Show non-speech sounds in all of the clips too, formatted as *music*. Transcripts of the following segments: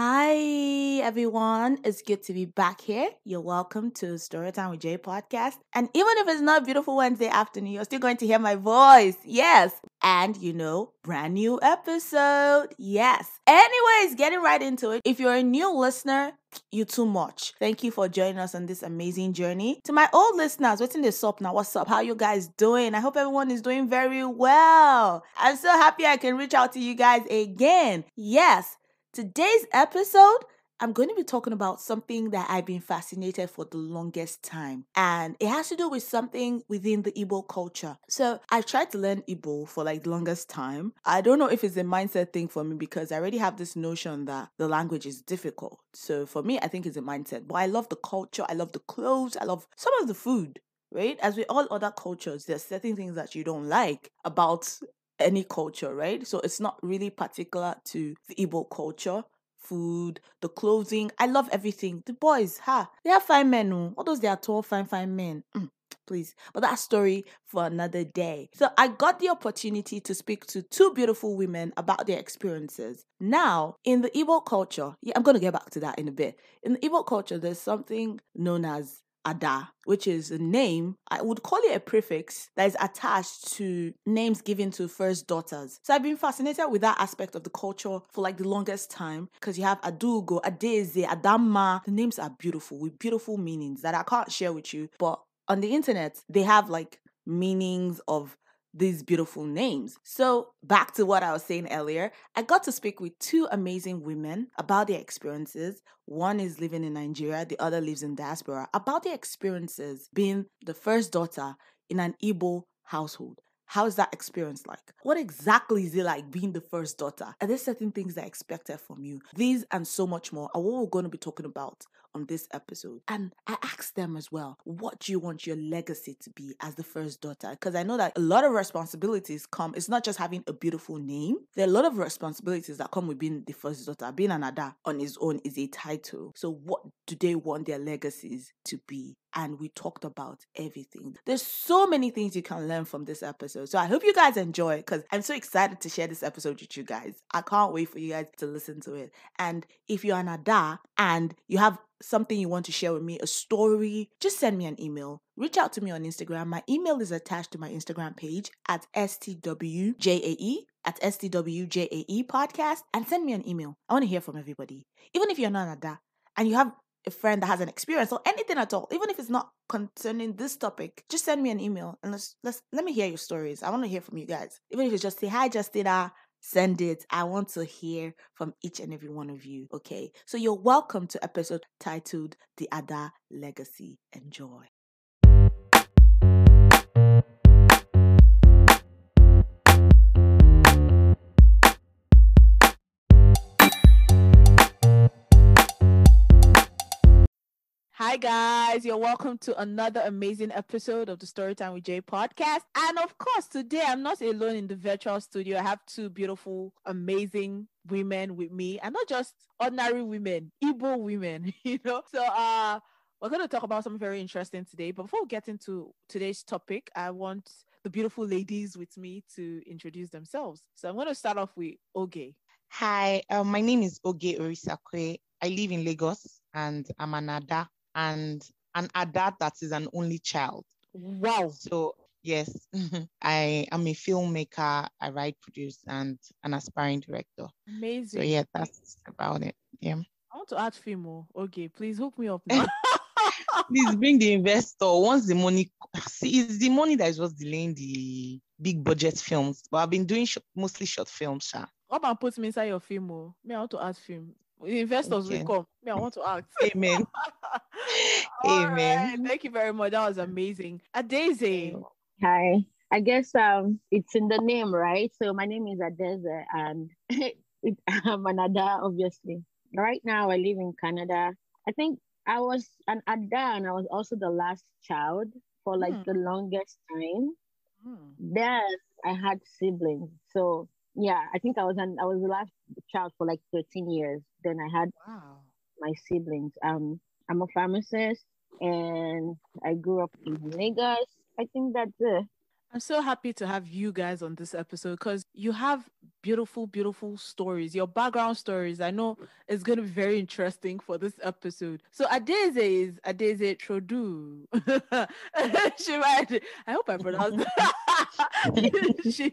Hi, everyone. It's good to be back here. You're welcome to Storytime with Jay podcast. And even if it's not a beautiful Wednesday afternoon, you're still going to hear my voice. Yes. And you know, brand new episode. Yes. Anyways, getting right into it. If you're a new listener, you too much. Thank you for joining us on this amazing journey. To my old listeners, what's in this up now? What's up? How you guys doing? I hope everyone is doing very well. I'm so happy I can reach out to you guys again. Yes. Today's episode, I'm going to be talking about something that I've been fascinated for the longest time. And it has to do with something within the Igbo culture. So I've tried to learn Igbo for like the longest time. I don't know if it's a mindset thing for me because I already have this notion that the language is difficult. So for me, I think it's a mindset. But I love the culture, I love the clothes, I love some of the food right? As with all other cultures, there's certain things that you don't like about any culture, right? So it's not really particular to the Igbo culture. Food, the clothing. I love everything. The boys, ha, they are fine men. Oh. All those they are tall, fine, fine men. Mm, please. But that story for another day. So I got the opportunity to speak to two beautiful women about their experiences. Now, in the Igbo culture, yeah, I'm gonna get back to that in a bit. In the Igbo culture, there's something known as Ada, which is a name, I would call it a prefix that is attached to names given to first daughters. So I've been fascinated with that aspect of the culture for like the longest time because you have Adugo, Adeze, Adama. The names are beautiful with beautiful meanings that I can't share with you, but on the internet, they have like meanings of these beautiful names. So, back to what I was saying earlier, I got to speak with two amazing women about their experiences. One is living in Nigeria, the other lives in diaspora, about their experiences being the first daughter in an Igbo household. How is that experience like? What exactly is it like being the first daughter? Are there certain things that are expected from you? These and so much more are what we're going to be talking about on this episode. And I asked them as well, what do you want your legacy to be as the first daughter? Because I know that a lot of responsibilities come, it's not just having a beautiful name, there are a lot of responsibilities that come with being the first daughter. Being an Ada on his own is a title. So, what do they want their legacies to be? And we talked about everything. There's so many things you can learn from this episode. So I hope you guys enjoy because I'm so excited to share this episode with you guys. I can't wait for you guys to listen to it. And if you're an Ada and you have something you want to share with me, a story, just send me an email. Reach out to me on Instagram. My email is attached to my Instagram page at STWJAE, at STWJAE podcast, and send me an email. I want to hear from everybody. Even if you're not an Ada and you have a friend that has an experience or anything at all, even if it's not concerning this topic, just send me an email and let's let's let me hear your stories. I want to hear from you guys. Even if you just say hi, Justina, send it. I want to hear from each and every one of you. Okay. So you're welcome to episode titled The Ada Legacy. Enjoy. Hi, guys. You're welcome to another amazing episode of the Storytime with Jay podcast. And of course, today I'm not alone in the virtual studio. I have two beautiful, amazing women with me, and not just ordinary women, Igbo women, *laughs* you know. So, uh, we're going to talk about something very interesting today. But before we get into today's topic, I want the beautiful ladies with me to introduce themselves. So, I'm going to start off with Oge. Hi, um, my name is Oge Orisakwe. I live in Lagos and I'm an Ada and an Ada that is an only child. Wow. So yes, *laughs* I am a filmmaker. I write, produce, and an aspiring director. Amazing. So yeah, that's about it. Yeah. I want to add film more. Okay, please hook me up *laughs* now. *laughs* please bring the investor. Once the money, see, it's the money that is what's delaying the big budget films. But I've been doing sh- mostly short films. Sha. Come and put me inside your film. Oh. Me, I want to add film. Investors okay. will come. Me, I want to act. *laughs* Amen. *laughs* Amen. Right. Thank you very much. That was amazing. Adeze. Hi. I guess um it's in the name, right? So my name is Adeze and *laughs* I'm an Ada, obviously. Right now I live in Canada. I think I was an Ada and I was also the last child for like mm. the longest time. Mm. Then I had siblings. So yeah, I think I was an I was the last child for like 13 years. Then I had wow. my siblings. Um I'm a pharmacist and I grew up in Lagos. I think that's it. I'm so happy to have you guys on this episode because you have beautiful, beautiful stories, your background stories. I know it's going to be very interesting for this episode. So Adeze is Adeze Trodu. *laughs* she might, I hope I pronounced *laughs* *laughs* *laughs* she,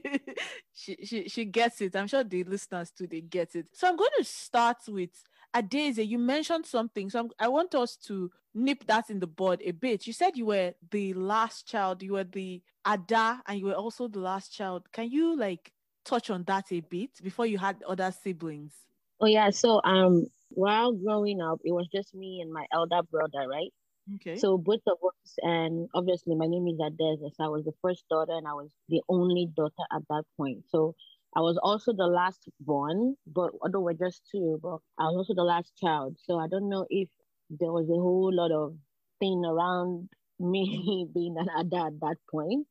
she, she, she gets it. I'm sure the listeners too, they get it. So I'm going to start with Adeze. You mentioned something. So I'm, I want us to nip that in the bud a bit. You said you were the last child, you were the Ada, and you were also the last child. Can you like touch on that a bit before you had other siblings? Oh yeah, so um while growing up, it was just me and my elder brother, right? Okay. So both of us, and obviously my name is Adeze. So I was the first daughter, and I was the only daughter at that point. So I was also the last born, but although we're just two, but I was also the last child. So I don't know if there was a whole lot of thing around *laughs* me being an Ada at that point.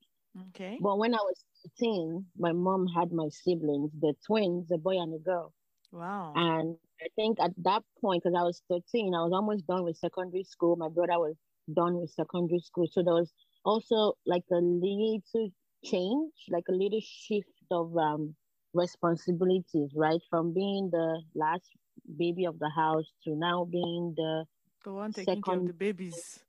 Okay. But when I was 13, my mom had my siblings, the twins, a boy and a girl. Wow. And I think at that point, because I was 13, I was almost done with secondary school. My brother was done with secondary school. So there was also like a little change, like a little shift of um, responsibilities, right? From being the last baby of the house to now being the the one taking care of the babies.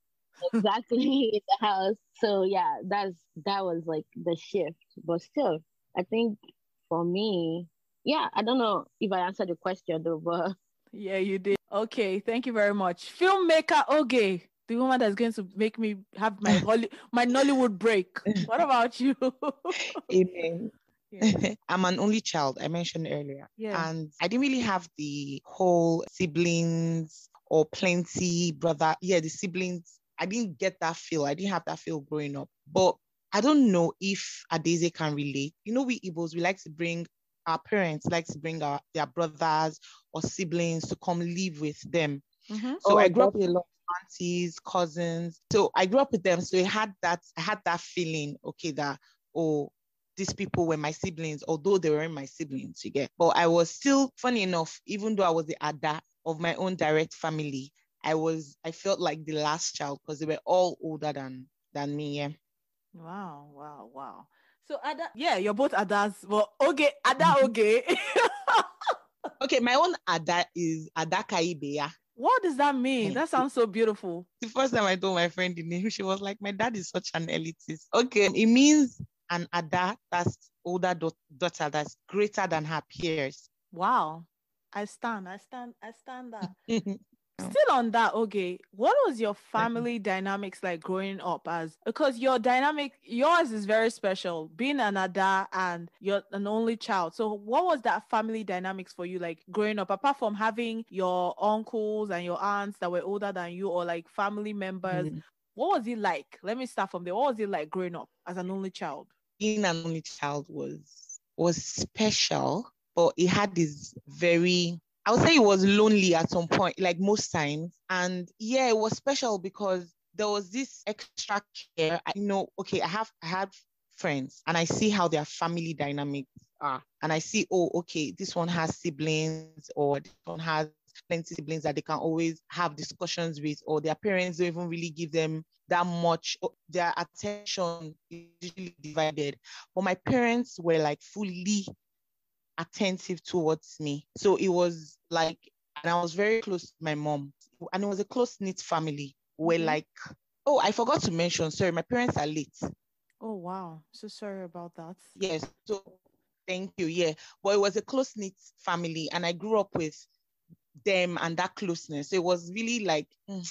exactly *laughs* in the house. So yeah, that's that was like the shift. But still, I think for me, yeah, I don't know if I answered the question though, but *laughs* yeah, you did. Okay, thank you very much. Filmmaker Oge, the woman that's going to make me have my *laughs* Holly, my Nollywood break. What about you? *laughs* Amen. Yeah. I'm an only child, I mentioned earlier. Yeah. And I didn't really have the whole siblings or plenty brother. Yeah, the siblings. I didn't get that feel. I didn't have that feel growing up. But I don't know if Adeze can relate. You know, we Igbos, we like to bring our parents like to bring our their brothers or siblings to come live with them. Mm-hmm. So Oh, I grew up with a lot of aunties, cousins. So I grew up with them. So I had that, I had that feeling, okay, that oh, these people were my siblings, although they weren't my siblings, you get. But I was still funny enough, even though I was the ada of my own direct family, I was I felt like the last child because they were all older than than me. Yeah. Wow, wow, wow. So Ada, yeah, you're both Adas. Well, okay, Ada, mm-hmm. okay. *laughs* Okay, my own ada is Adaka Ibeya. what does that mean? That sounds so beautiful. the first time I told my friend the name, she was like, My dad is such an elitist. Okay, it means an ada that's older dau- daughter that's greater than her peers. Wow. I stand, I stand, I stand that. *laughs* Still on that, okay. What was your family dynamics like growing up as because your dynamic yours is very special, being an Ada and you're an only child. So what was that family dynamics for you like growing up, apart from having your uncles and your aunts that were older than you or like family members? Mm. What was it like? Let me start from there. What was it like growing up as an only child? Being an only child was was special, but it had this very I would say it was lonely at some point, like most times. And yeah, it was special because there was this extra care. I know, okay, I have I have friends and I see how their family dynamics are. And I see, oh, okay, this one has siblings or this one has plenty siblings that they can always have discussions with, or their parents don't even really give them that much. Oh, their attention is usually divided. But my parents were like fully attentive towards me. So it was like, and I was very close to my mom, and it was a close knit family. Where Mhm. like, oh, I forgot to mention. Sorry, my parents are late. Oh wow. So sorry about that. Yes. So thank you. Yeah. But it was a close knit family, and I grew up with them and that closeness. It was really like, mm,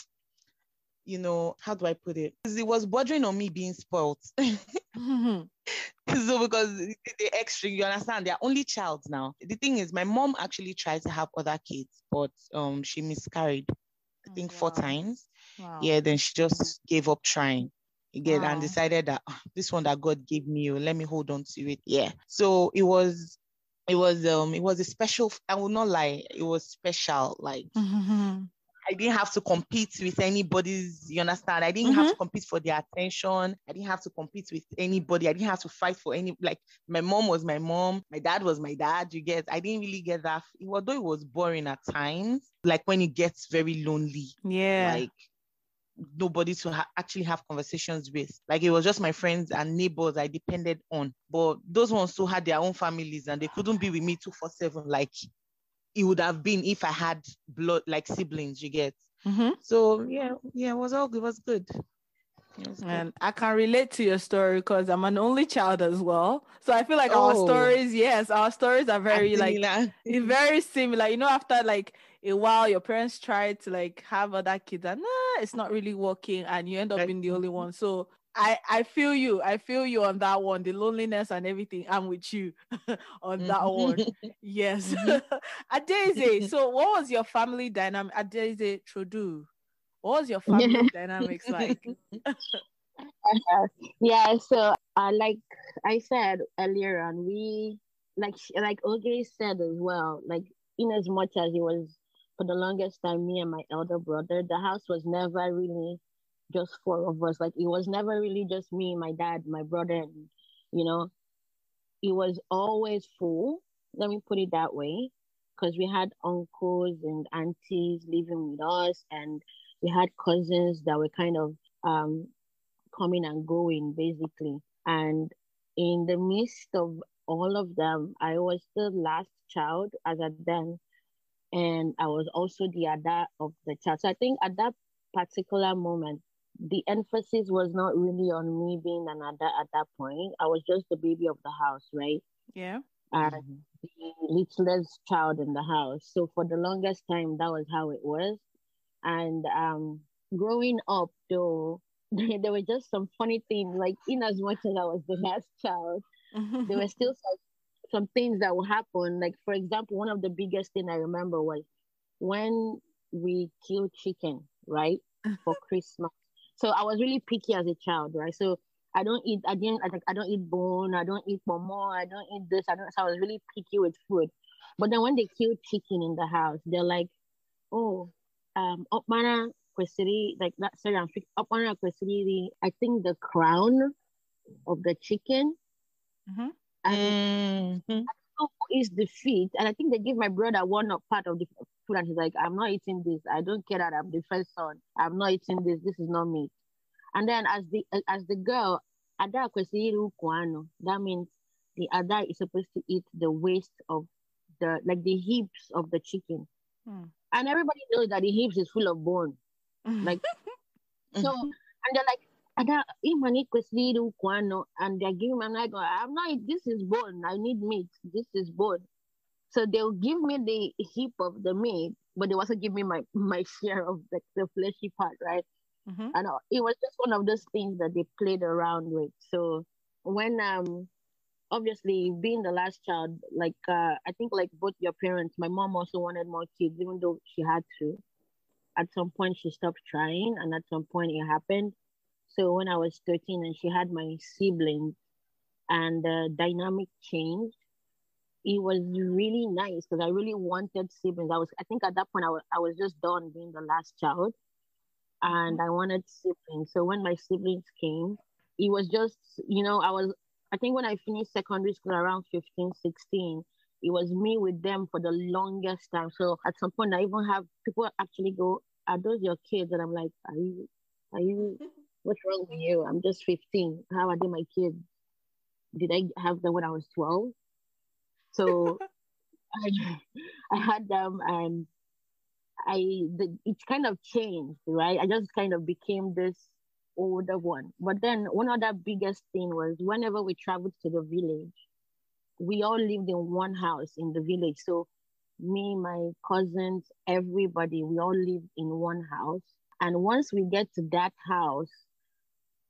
you know, how do I put it? 'Cause It was bordering on me being spoiled. so because the, extra, you understand, they're only child now. The thing is, my mom actually tried to have other kids, but um, she miscarried. I Oh, think four wow. times. Wow. Yeah, then she just gave up trying again Wow. and decided that "Ah, this one that God gave me, oh, let me hold on to it. Yeah. So it was, it was, um, it was a special. I will not lie, it was special. Like I didn't have to compete with anybody's. You understand? I didn't have mm-hmm. to compete for their attention. I didn't have to compete with anybody. I didn't have to fight for any. Like my mom was my mom. My dad was my dad. You get? I didn't really get that. Although it was boring at times, like when it gets very lonely yeah. like nobody to ha- actually have conversations with. Like it was just my friends and neighbors I depended on. But those ones who had their own families and they couldn't be with me 247 like it would have been if I had blood like siblings, you get. Mm-hmm. So yeah, yeah, it was all good. It was good. And I can relate to your story because I'm an only child as well. So I feel like our Oh. stories, yes, our stories are very like *laughs* very similar. You know, after like a while, your parents try to like have other kids, and nah, it's not really working, and you end up being the only one. So I I feel you. I feel you on that one. The loneliness and everything. I'm with you *laughs* on that one. *laughs* Yes. Mhm. *laughs* Adeze, so what was your family dynamic? Adeze Trudeau, what was your family dynamics like? yeah, so uh, like I said earlier on, we like like Oge said as well, like in as much as it was for the longest time, me and my elder brother, the house was never really just four of us. Like it was never really just me, my dad, my brother, and you know, it was always full. Let me put it that way, because we had uncles and aunties living with us, and we had cousins that were kind of um coming and going basically. And in the midst of all of them, I was the last child as at then. And I was also the other of the child. So I think at that particular moment, the emphasis was not really on me being an ada at that point. I was just the baby of the house, right? Yeah. And Mhm. the littlest child in the house. So for the longest time, that was how it was. And um, growing up, though, *laughs* there were just some funny things. Like in as much as I was the last child, *laughs* there were still some, some things that would happen. Like for example, one of the biggest thing I remember was when we killed chicken, right, *laughs* for Christmas. So I was really picky as a child, right? So I don't eat. I didn't. I, I don't eat bone. I don't eat pomo. I don't eat this. I don't. So I was really picky with food. But then when they killed chicken in the house, they're like, oh, um, opmana kwesiri like that. Sorry, I'm opmana kwesiri. I think the crown of the chicken. Mhm. And Mhm. Is the feet? And I think they give my brother one of part of the food, and he's like, I'm not eating this. I don't care that I'm the first son. I'm not eating this. This is not meat. And then as the as the girl, ada. That means the ada is supposed to eat the waist of the like the hips of the chicken. Hmm. And everybody knows that the hips is full of bone. *laughs* Like *laughs* so, and they're like, Ada, imani kwesiri kuano, and they're giving me, I'm like, I'm not, this is bone. I need meat. This is bone. So they'll give me the hip of the meat, but they also give me my my share of the, the fleshy part, right? Mhm. And uh, it was just one of those things that they played around with. So when um obviously being the last child, like uh I think like both your parents, my mom also wanted more kids, even though she had to. At some point she stopped trying and at some point it happened. So when I was 13 and she had my siblings and the dynamic changed, it was really nice because I really wanted siblings. I was I think at that point I was I was just done being the last child and I wanted siblings. So when my siblings came, it was just, you know, I was, I think when I finished secondary school around 15, 16, it was me with them for the longest time. So at some point, I even have people actually go, Are those your kids? And I'm like, Are you, are you, what's wrong with you? I'm just 15. How are they my kids? Did I have them when I was 12? So *laughs* I, I had them and I the, it kind of changed, right? I just kind of became this older one. But then one other biggest thing was whenever we traveled to the village, we all lived in one house in the village. So me, my cousins, everybody, we all lived in one house. And once we get to that house,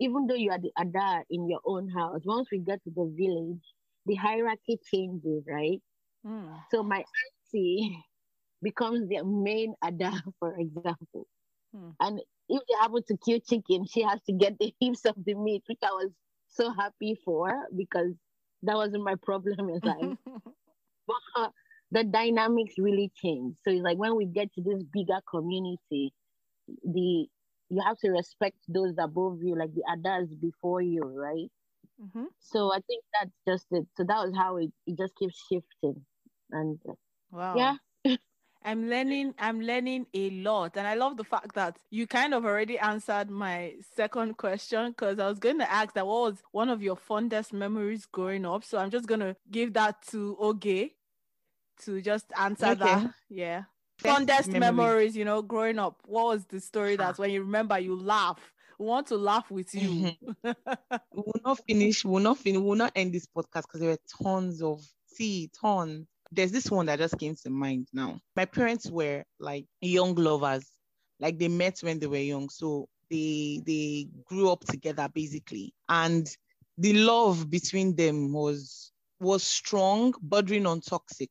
even though you are the ada in your own house, once we get to the village, the hierarchy changes, right? Mm. So my auntie *laughs* becomes the main ada, *laughs* for example. Hmm. And if they happen to kill chicken, she has to get the *laughs* hips of the meat, which I was so happy for because that wasn't my problem in life. but uh, the dynamics really change. So it's like when we get to this bigger community, the you have to respect those above you, like the others before you, right? Mhm. So I think that's just it. So that was how it, it just keeps shifting. And Wow. yeah. *laughs* I'm learning, I'm learning a lot. And I love the fact that you kind of already answered my second question because I was going to ask that what was one of your fondest memories growing up. So I'm just gonna give that to Oge to just answer Okay. that. Yeah. Fondest memory. memories, you know, growing up. What was the story ah. that's when you remember you laugh? We want to laugh with you. Mm-hmm. *laughs* we will not finish, we will not finish, we will not end this podcast because there were tons of see, tons. There's this one that just came to mind now. My parents were like young lovers, like they met when they were young. So they they grew up together basically. And the love between them was was strong, bordering on toxic.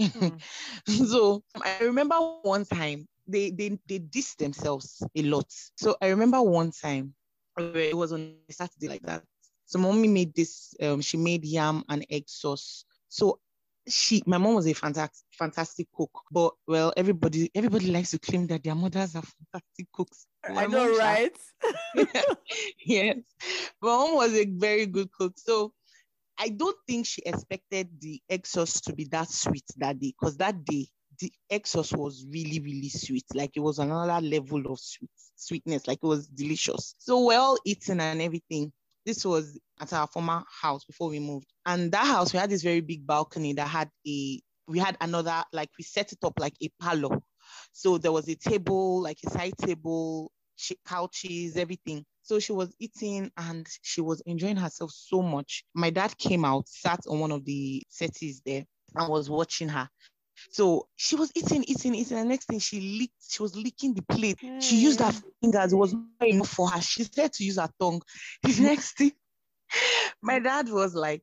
Mm. *laughs* so I remember one time they they they dissed themselves a lot. So I remember one time it was on a Saturday like that. So mommy made this. Um, she made yam and egg sauce. So she, my mom was a fantastic fantastic cook. But well, everybody everybody likes to claim that their mothers are fantastic cooks. I know, right? *laughs* yes. My mom was a very good cook. So I don't think she expected the sauce to be that sweet that day because that day the sauce was really, really sweet. Like it was another level of sweet sweetness. Like it was delicious. So well eaten and everything. This was at our former house before we moved. And that house, we had this very big balcony that had a we had another, like we set it up like a parlor. So there was a table, like a side table, couches, everything. So she was eating and she was enjoying herself so much. My dad came out, sat on one of the settees there, and was watching her. So she was eating, eating, eating. And next thing she licked, she was licking the plate. She used her fingers. It was not enough for her. She said to use her tongue. The *laughs* next thing, my dad was like,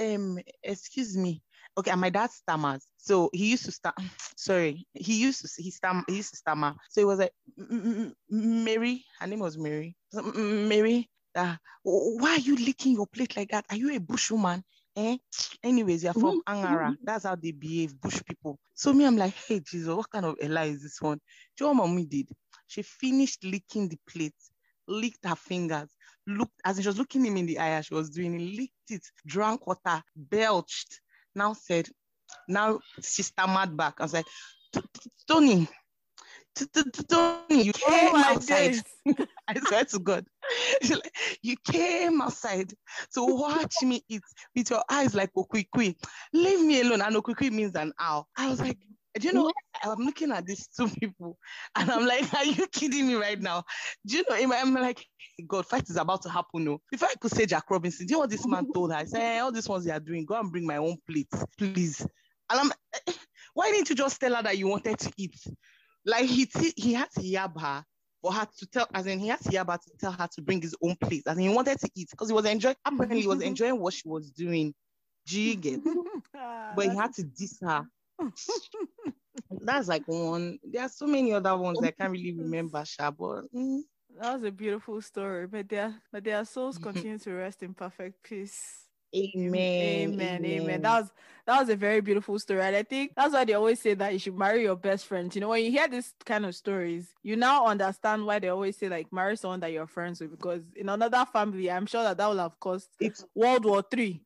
um, excuse me. Okay, and my dad stammers. So he used to stam *sighs* sorry, he used to he stam he used to stammer. So he was like, "M- M- Mary, her name was Mary. So, "M- M- Mary, uh, why are you licking your plate like that? Are you a bush woman? Eh? Anyways, you're from Angara. That's how they behave, bush people. So me, I'm like, hey Jesus, what kind of Ella is this one? Do you know what mommy did? She finished licking the plate, licked her fingers, looked as she was looking him in the eye as she was doing it, licked it, drank water, belched, now said, now she stammered back. I was like, "T- T- Tony, Tony, you Oh came outside. *laughs* I swear to God. You came outside to watch me eat with your eyes like Okwikwi. Leave me alone. And Okwikwi means an owl. I was like, do you know, I'm looking at these two people *laughs* and I'm like, *laughs* are you kidding me right now? Do you know, I'm like, "Hey, God, fight is about to happen. No. Before I could say Jack Robinson, do you know what this man told her? I said, "Eh, all these ones they are doing, go and bring my own plate, please. And I'm *laughs* why didn't you just tell her that you wanted to eat? Like he t- he had to yab her for her to tell, as in he had to yab her to tell her to bring his own plate, as in he wanted to eat because he was enjoying. Apparently, he was enjoying what she was doing. Do you get? But he had to diss her. That's like one. There are so many other ones I can't really *laughs* remember, Sha, but mm, That was a beautiful story. But their but their souls continue to rest in perfect peace. amen, Amen. Amen. That was that was a very beautiful story. And I think that's why they always say that you should marry your best friends. You know, when you hear this kind of stories, you now understand why they always say like marry someone that you're friends with. Because in another family, I'm sure that that will have caused It's, World War Three.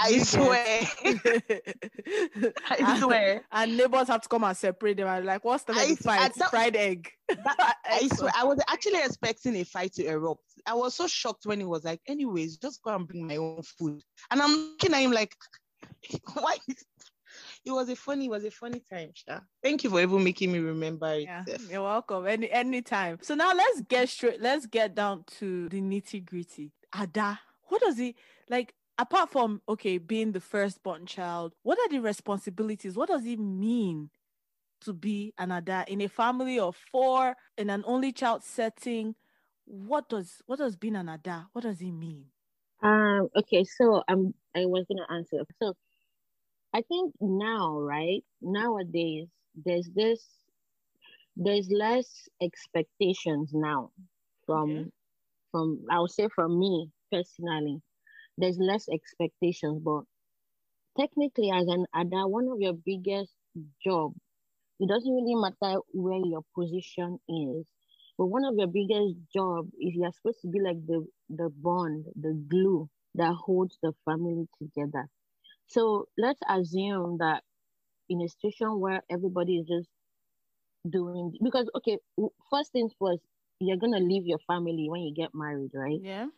I You swear, *laughs* I swear, and neighbors have to come and separate them. And like, what's the I fight? Fried egg. That- *laughs* I swear. I was actually expecting a fight to erupt. I was so shocked when he was like, anyways, just go and bring my own food. And I'm looking at him like, *laughs* why? It was a funny, it was a funny time, Sha. Thank you for even making me remember it. Yeah, you're welcome. Any anytime. So now let's get straight. Let's get down to the nitty gritty. Ada, what does he like? Apart from okay, being the firstborn child, what are the responsibilities? What does it mean to be an Ada in a family of four in an only child setting? What does what does being an Ada? What does it mean? Um, okay, so um I was gonna answer. So I think now, right, nowadays there's this there's less expectations now from Okay. from I would say from me personally. There's less expectations, but technically as an ada, one of your biggest job, it doesn't really matter where your position is, but one of your biggest job is you're supposed to be like the the bond, the glue that holds the family together. So let's assume that in a situation where everybody is just doing because okay, first things first, you're gonna leave your family when you get married, right? Yeah.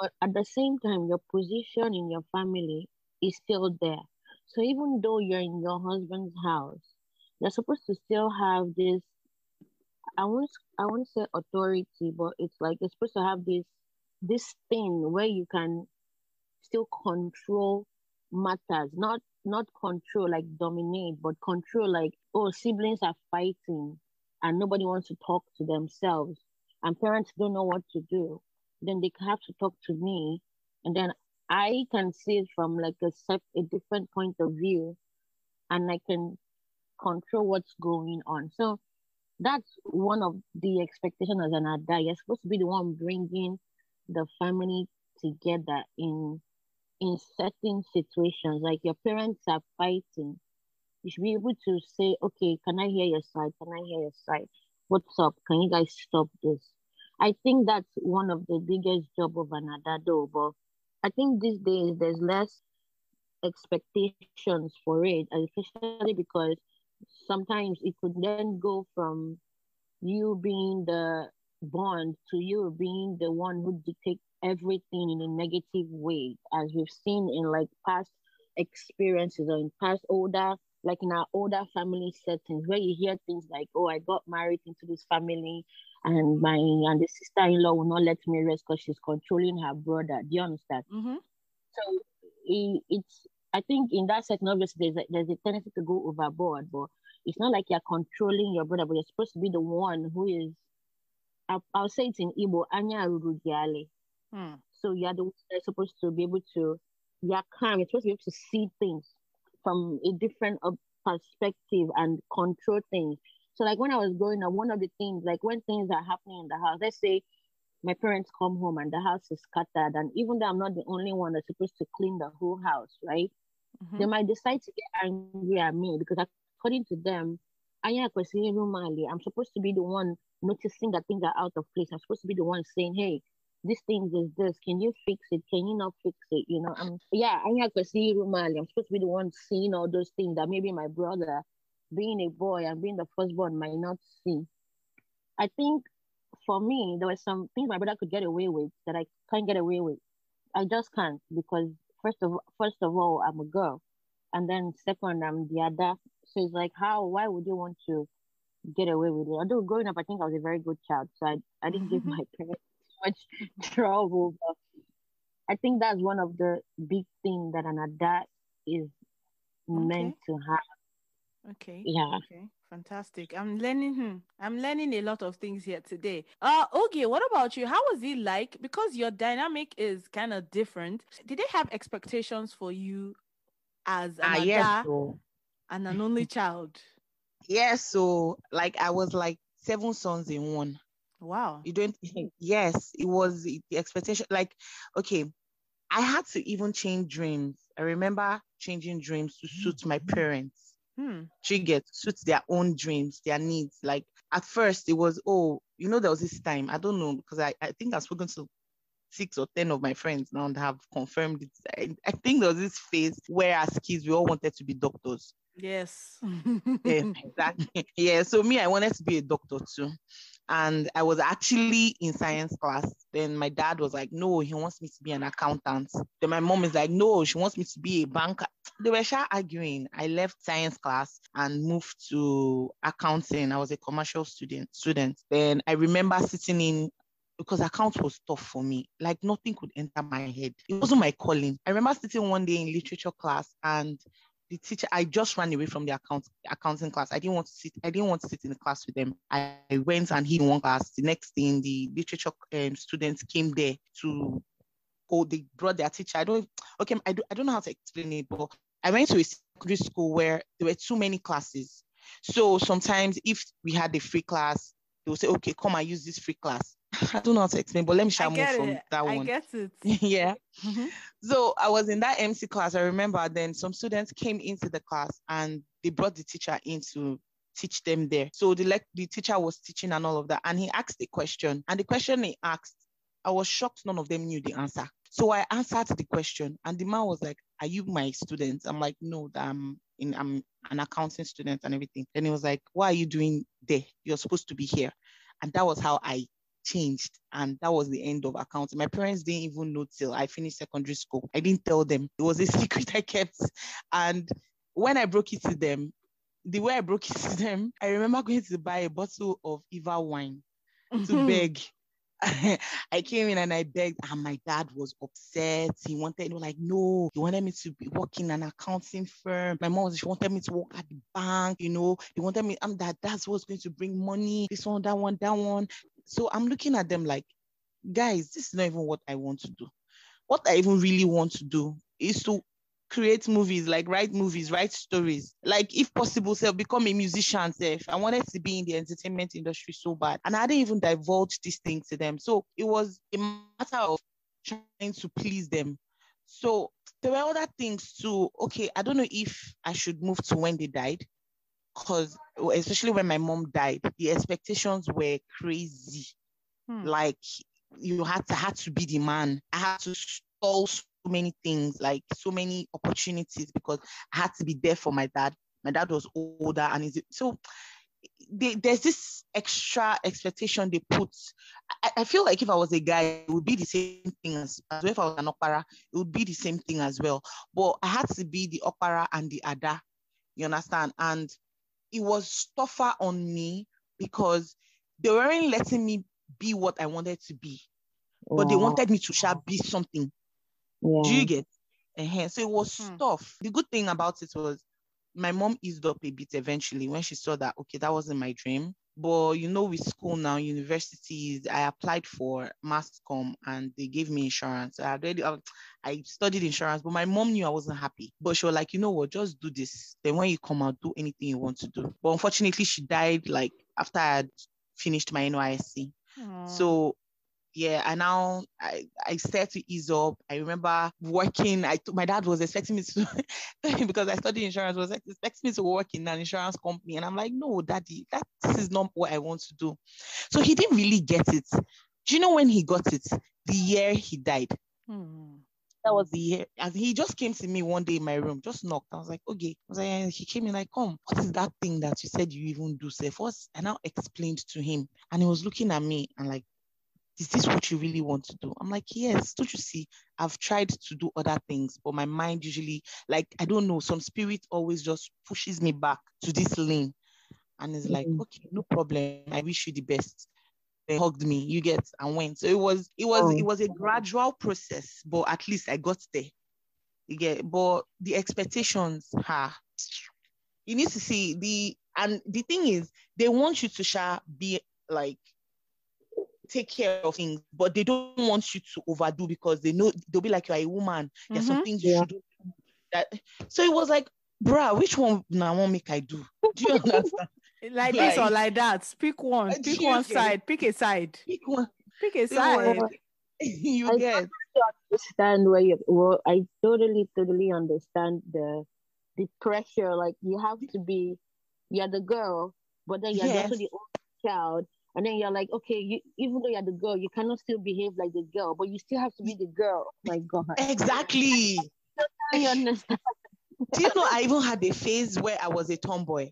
But at the same time, your position in your family is still there. So even though you're in your husband's house, you're supposed to still have this I won't I won't say authority, but it's like you're supposed to have this this thing where you can still control matters, not not control like dominate, but control like oh siblings are fighting and nobody wants to talk to themselves and parents don't know what to do. Then they have to talk to me, and then I can see it from like a a different point of view, and I can control what's going on. So that's one of the expectations as an ada. You're supposed to be the one bringing the family together in in certain situations. Like your parents are fighting, you should be able to say, "Okay, can I hear your side? Can I hear your side? What's up? Can you guys stop this?" I think that's one of the biggest job of an ada. But I think these days there's less expectations for it, especially because sometimes it could then go from you being the bond to you being the one who dictates everything in a negative way, as we've seen in like past experiences or in past older, like in our older family settings, where you hear things like, "Oh, I got married into this family, and my and the sister-in-law will not let me rest because she's controlling her brother." Do you understand? Mm-hmm. So it, it's I think in that setting, obviously, there's a, there's a tendency to go overboard, but it's not like you're controlling your brother, but you're supposed to be the one who is. I'll, I'll say it in Igbo, Anya Rurugiale. Hmm. So you're the one that's supposed to be able to, you're calm. You're supposed to be able to see things from a different uh, perspective and control things. So like when I was growing up, one of the things, like when things are happening in the house, let's say my parents come home and the house is scattered, and even though I'm not the only one that's supposed to clean the whole house, right? Mm-hmm. They might decide to get angry at me because according to them, I'm supposed to be the one noticing that things are out of place. I'm supposed to be the one saying, hey, this thing is this. Can you fix it? Can you not fix it? You know, I'm yeah, I'm not see Rumali. I'm supposed to be the one seeing all those things that maybe my brother, being a boy and being the firstborn, might not see. I think for me, there were some things my brother could get away with that I can't get away with. I just can't because first of first of all, I'm a girl, and then second, I'm the ada. So it's like, how? Why would you want to get away with it? Although growing up, I think I was a very good child, so I I didn't give *laughs* my parents much *laughs* trouble. But I think that's one of the big things that an ada is okay. meant to have. Okay. Yeah. Okay. Fantastic. I'm learning. Hmm, I'm learning a lot of things here today. Uh, okay. What about you? How was it like? Because your dynamic is kind of different. Did they have expectations for you as an Ah, ada yes. So, and an only child? *laughs* yes. So, like, I was like seven sons in one. Wow. You don't, yes, it was the expectation. Like, okay, I had to even change dreams. I remember changing dreams to suit my parents. Hmm. Trigger to suit their own dreams, their needs. Like, at first, it was, oh, you know, there was this time, I don't know, because I, I think I've spoken to six or ten of my friends now and have confirmed it. I, I think there was this phase where as kids we all wanted to be doctors. Yes. Yeah, *laughs* exactly. Yeah. So me, I wanted to be a doctor too. And I was actually in science class. Then my dad was like, no, he wants me to be an accountant. Then my mom is like, no, she wants me to be a banker. They were sure arguing. I left science class and moved to accounting. I was a commercial student student. Then I remember sitting in because accounts was tough for me. Like nothing could enter my head. It wasn't my calling. I remember sitting one day in literature class and the teacher, I just ran away from the account accounting class. I didn't want to sit, I didn't want to sit in the class with them. I, I went and in one class. The next thing, the literature um, students came there to oh, they brought their teacher. I don't okay, I don't I don't know how to explain it, but I went to a secondary school where there were too many classes. So sometimes if we had a free class, they would say, okay, come and use this free class. I don't know how to explain, but let me I share more from that I one. get it. *laughs* yeah. Mhm. So I was in that MC class. I remember then some students came into the class and they brought the teacher in to teach them there. So the lec- the teacher was teaching and all of that. And he asked a question. And the question he asked, I was shocked none of them knew the answer. So I answered the question. And the man was like, Are you my student? I'm like, No, that I'm in I'm an accounting student and everything. Then he was like, "Why are you doing there? You're supposed to be here. And that was how I changed. And that was the end of accounting. My parents didn't even know till I finished secondary school. I didn't tell them. It was a *laughs* secret I kept. And when I broke it to them, the way I broke it to them, I remember going to buy a bottle of Eva wine to mm-hmm. beg. *laughs* I came in and I begged, and my dad was upset. He wanted, he was like, no, he wanted me to be working in an accounting firm. My mom she wanted me to work at the bank, you know. He wanted me, I'm that that's what's going to bring money. This one, that one, that one. So I'm looking at them like, guys, this is not even what I want to do. What I even really want to do is to create movies, like write movies, write stories. Like if possible, self become a musician. Self, I wanted to be in the entertainment industry so bad, and I didn't even divulge this thing to them. So it was a matter of trying to please them. So there were other things too. Okay, I don't know if I should move to when they died, because especially when my mom died, the expectations were crazy. Hmm. Like you had to had to be the man. I had to stall many things, like so many opportunities because I had to be there for my dad. My dad was older and is so they, there's this extra expectation they put. I, I, feel like if I was a guy, it would be the same thing as, as well. If I was an opara, it would be the same thing as well. But I had to be the opara and the ada, you understand? And it was tougher on me because they weren't letting me be what I wanted to be, but they wanted me to shall be something. Yeah. Do you get? Uh-huh. So it was hmm. tough. The good thing about it was my mom eased up a bit eventually when she saw that, okay, that wasn't my dream. But you know, with school now, universities, I applied for mass com and they gave me insurance. I already uh, I studied insurance, but my mom knew I wasn't happy. But she was like, you know what, just do this. Then when you come out, do anything you want to do. But unfortunately, she died like after I had finished my NYSC. Aww. So yeah, and now I, I started to ease up. I remember working. I my dad was expecting me to *laughs* because I studied insurance was expecting me to work in an insurance company, and I'm like, no, daddy, that this is not what I want to do. So he didn't really get it. Do you know when he got it? The year he died. Hmm. That was the year. And he just came to me one day in my room, just knocked. I was like, okay. I was like, he came in like, come, what is that thing that you said you even do, Seth? What's I now explained to him. And he was looking at me and like, is this what you really want to do? I'm like, yes, don't you see? I've tried to do other things, but my mind usually, like, I don't know, some spirit always just pushes me back to this lane. And it's like, mm-hmm. okay, no problem. I wish you the best. They hugged me, you get, and went. So it was, it was, oh. it was a gradual process, but at least I got there. You get, but the expectations, ha, you need to see the, and the thing is, they want you to share, be like take care of things, but they don't want you to overdo because they know they'll be like you're a woman. There's mm-hmm. some things you yeah. should do. That so it was like, bruh, which one now won't make I do? Do you *laughs* understand? like, like, this or like that. Pick one. Pick one side. Pick a side. Pick one. Pick a side. *laughs* you I get. understand where you. Well, I totally, totally understand the the pressure. Like you have to be, you're the girl, but then you're yes. also the old child, and then you're like, okay, you, even though you're the girl, you cannot still behave like the girl, but you still have to be the girl. Oh my God. Exactly. *laughs* I understand. Do you know I even had a phase where I was a tomboy?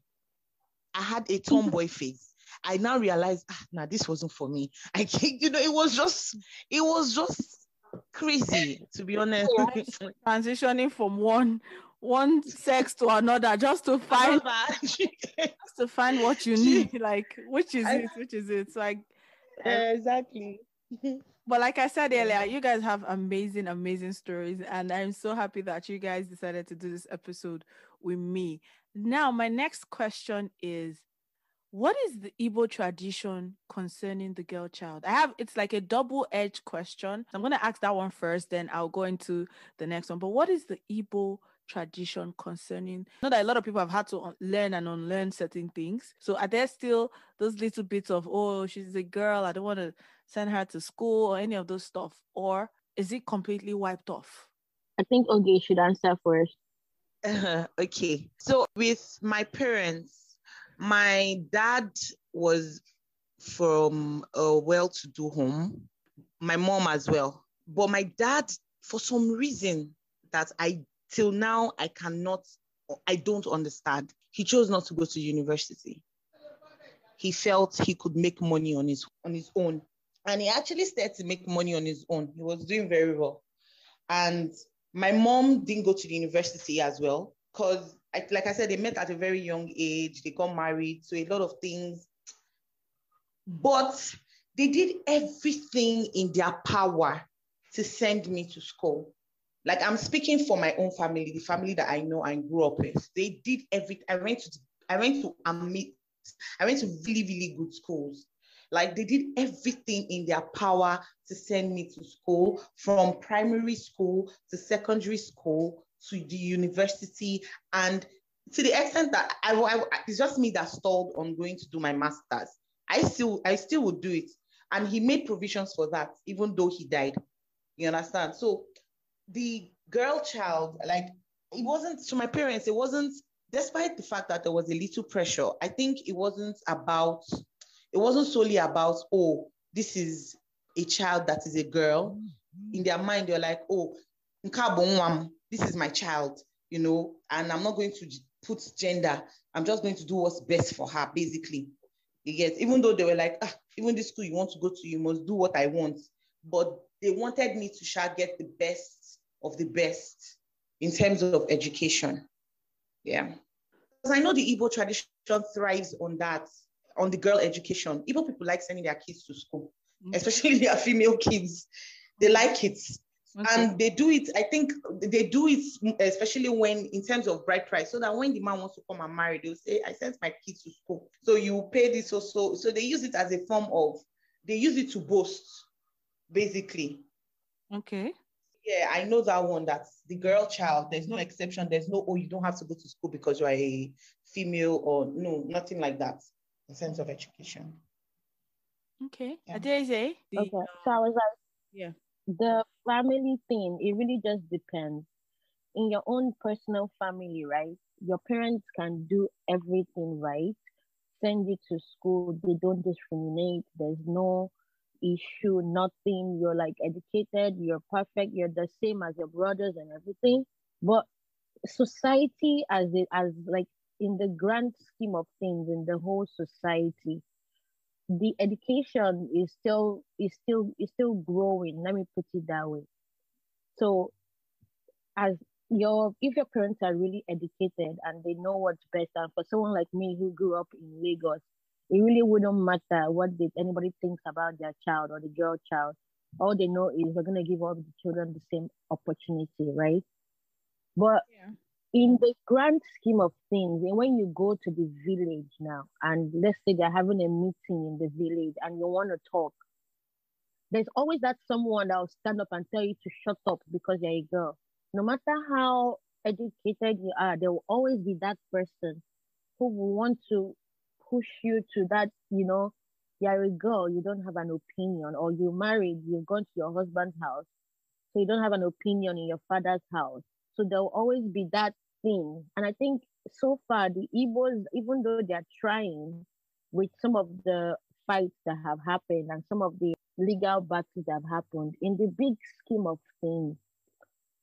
I had a tomboy *laughs* phase. I now realize, ah, now this wasn't for me. *laughs* I can't, you know, it was just, it was just crazy, to be honest. Transitioning from one one sex to another just to find just to find what you need like which is it which is it so like yeah, exactly but like i said earlier you guys have amazing amazing stories and i'm so happy that you guys decided to do this episode with me now my next question is what is the Igbo tradition concerning the girl child? I have it's like a double-edged question. I'm going to ask that one first, then I'll go into the next one. But what is the Igbo tradition concerning not that a lot of people have had to learn and unlearn certain things. So are there still those little bits of oh she's a girl i don't want to send her to school or any of those stuff? Or is it completely wiped off? I think okay should answer first. Uh, *laughs* okay. So with my parents my dad was from a well-to-do home my mom as well. But my dad for some reason that i till now I cannot I don't understand. He chose not to go to university. He felt he could make money on his on his own. And he actually started to make money on his own. He was doing very well. And my mom didn't go to the university as well because like I said, they met at a very young age. They got married, so a lot of things. But they did everything in their power to send me to school. Like I'm speaking for my own family, the family that I know and grew up with. They did everything. I went to I went to Amit, I went to really, really good schools. Like they did everything in their power to send me to school, from primary school to secondary school to the university, and to the extent that I, I it's just me that stalled on going to do my master's. I still I still would do it, and he made provisions for that, even though he died. You understand? So the girl child, like it wasn't to my parents, it wasn't, despite the fact that there was a little pressure, I think it wasn't about, it wasn't solely about, oh, this is a child that is a girl. In their mind, they're like, oh, this is my child, you know, and I'm not going to put gender. I'm just going to do what's best for her, basically. You get, even though they were like, ah, even this school you want to go to, you must do what I want. But they wanted me to shall get the best of the best in terms of education. Yeah. Because I know the Igbo tradition thrives on that, on the girl education. Igbo people like sending their kids to school, mm-hmm. especially *laughs* their female kids. They like it. Okay. And they do it, I think they do it, especially when in terms of bride price, so that when the man wants to come and marry, they'll say, I sent my kids to school. So you pay this also. So they use it as a form of, they use it to boast basically. Okay. Yeah, I know that one. That's the girl child. There's no exception. There's no, oh, you don't have to go to school because you're a female or no, nothing like that in sense of education. Okay. Yeah. Adeze, the, okay. Um, so I was like, yeah. The family thing, it really just depends. In your own personal family, right? Your parents can do everything right, send you to school, they don't discriminate, there's no issue, nothing. You're like educated, you're perfect, you're the same as your brothers and everything. But society as it as like in the grand scheme of things, in the whole society, the education is still is still is still growing. Let me put it that way. So as your if your parents are really educated and they know what's best and for someone like me who grew up in Lagos, it really wouldn't matter what did anybody thinks about their child or the girl child. All they know is we're gonna give all the children the same opportunity, right? But yeah. in the grand scheme of things, and when you go to the village now, and let's say they're having a meeting in the village and you want to talk, there's always that someone that will stand up and tell you to shut up because you're a girl. No matter how educated you are, there will always be that person who will want to push you to that, you know, you're a girl, you don't have an opinion, or you're married, you've gone to your husband's house, so you don't have an opinion in your father's house. So there will always be that thing. And I think so far, the Igbos, even though they're trying with some of the fights that have happened and some of the legal battles that have happened, in the big scheme of things,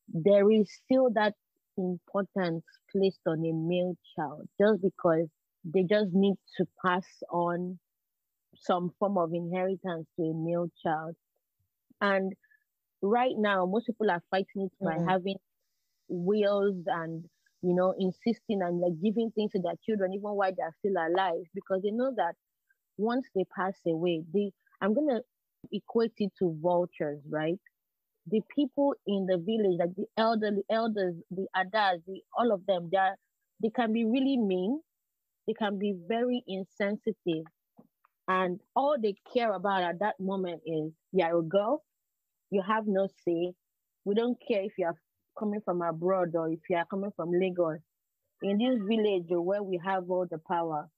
there is still that importance placed on a male child just because they just need to pass on some form of inheritance to a male child. And right now, most people are fighting it by mm-hmm. having wills and you know insisting and like giving things to their children even while they're still alive because they know that once they pass away, they I'm gonna equate it to vultures, right? The people in the village, like the elderly elders, the adas, the all of them, they are they can be really mean they can be very insensitive. And all they care about at that moment is you're a girl, you have no say. We don't care if you're coming from abroad or if you are coming from Lagos. In this village where we have all the power,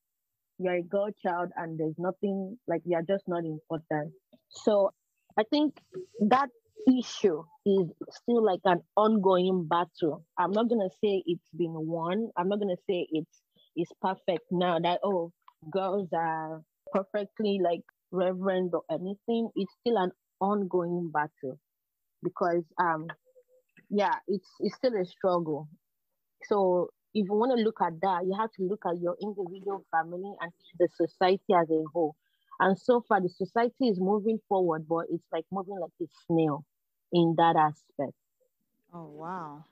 you're a girl child and there's nothing like you're just not important. So I think that issue is still like an ongoing battle. I'm not gonna say it's been won. I'm not gonna say it's is perfect now that oh girls are perfectly like reverend or anything it's still an ongoing battle because um yeah it's it's still a struggle so if you want to look at that, you have to look at your individual family and the society as a whole. And so far, the society is moving forward, but it's like moving like a snail in that aspect. Oh, wow.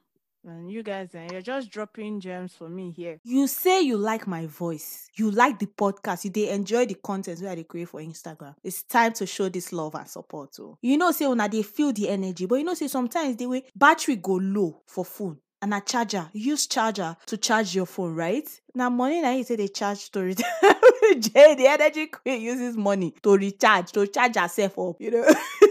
And you guys, eh, you're just dropping gems for me here. You say you like my voice. You like the podcast. You they enjoy the content where they create for Instagram. It's time to show this love and support too. You know, say when they feel the energy, but you know, say sometimes the way battery go low for phone and a charger. Use charger to charge your phone, right? Now money now you say they charge storage. *laughs* Jay, the energy queen uses money to recharge, to charge herself up, you know. *laughs*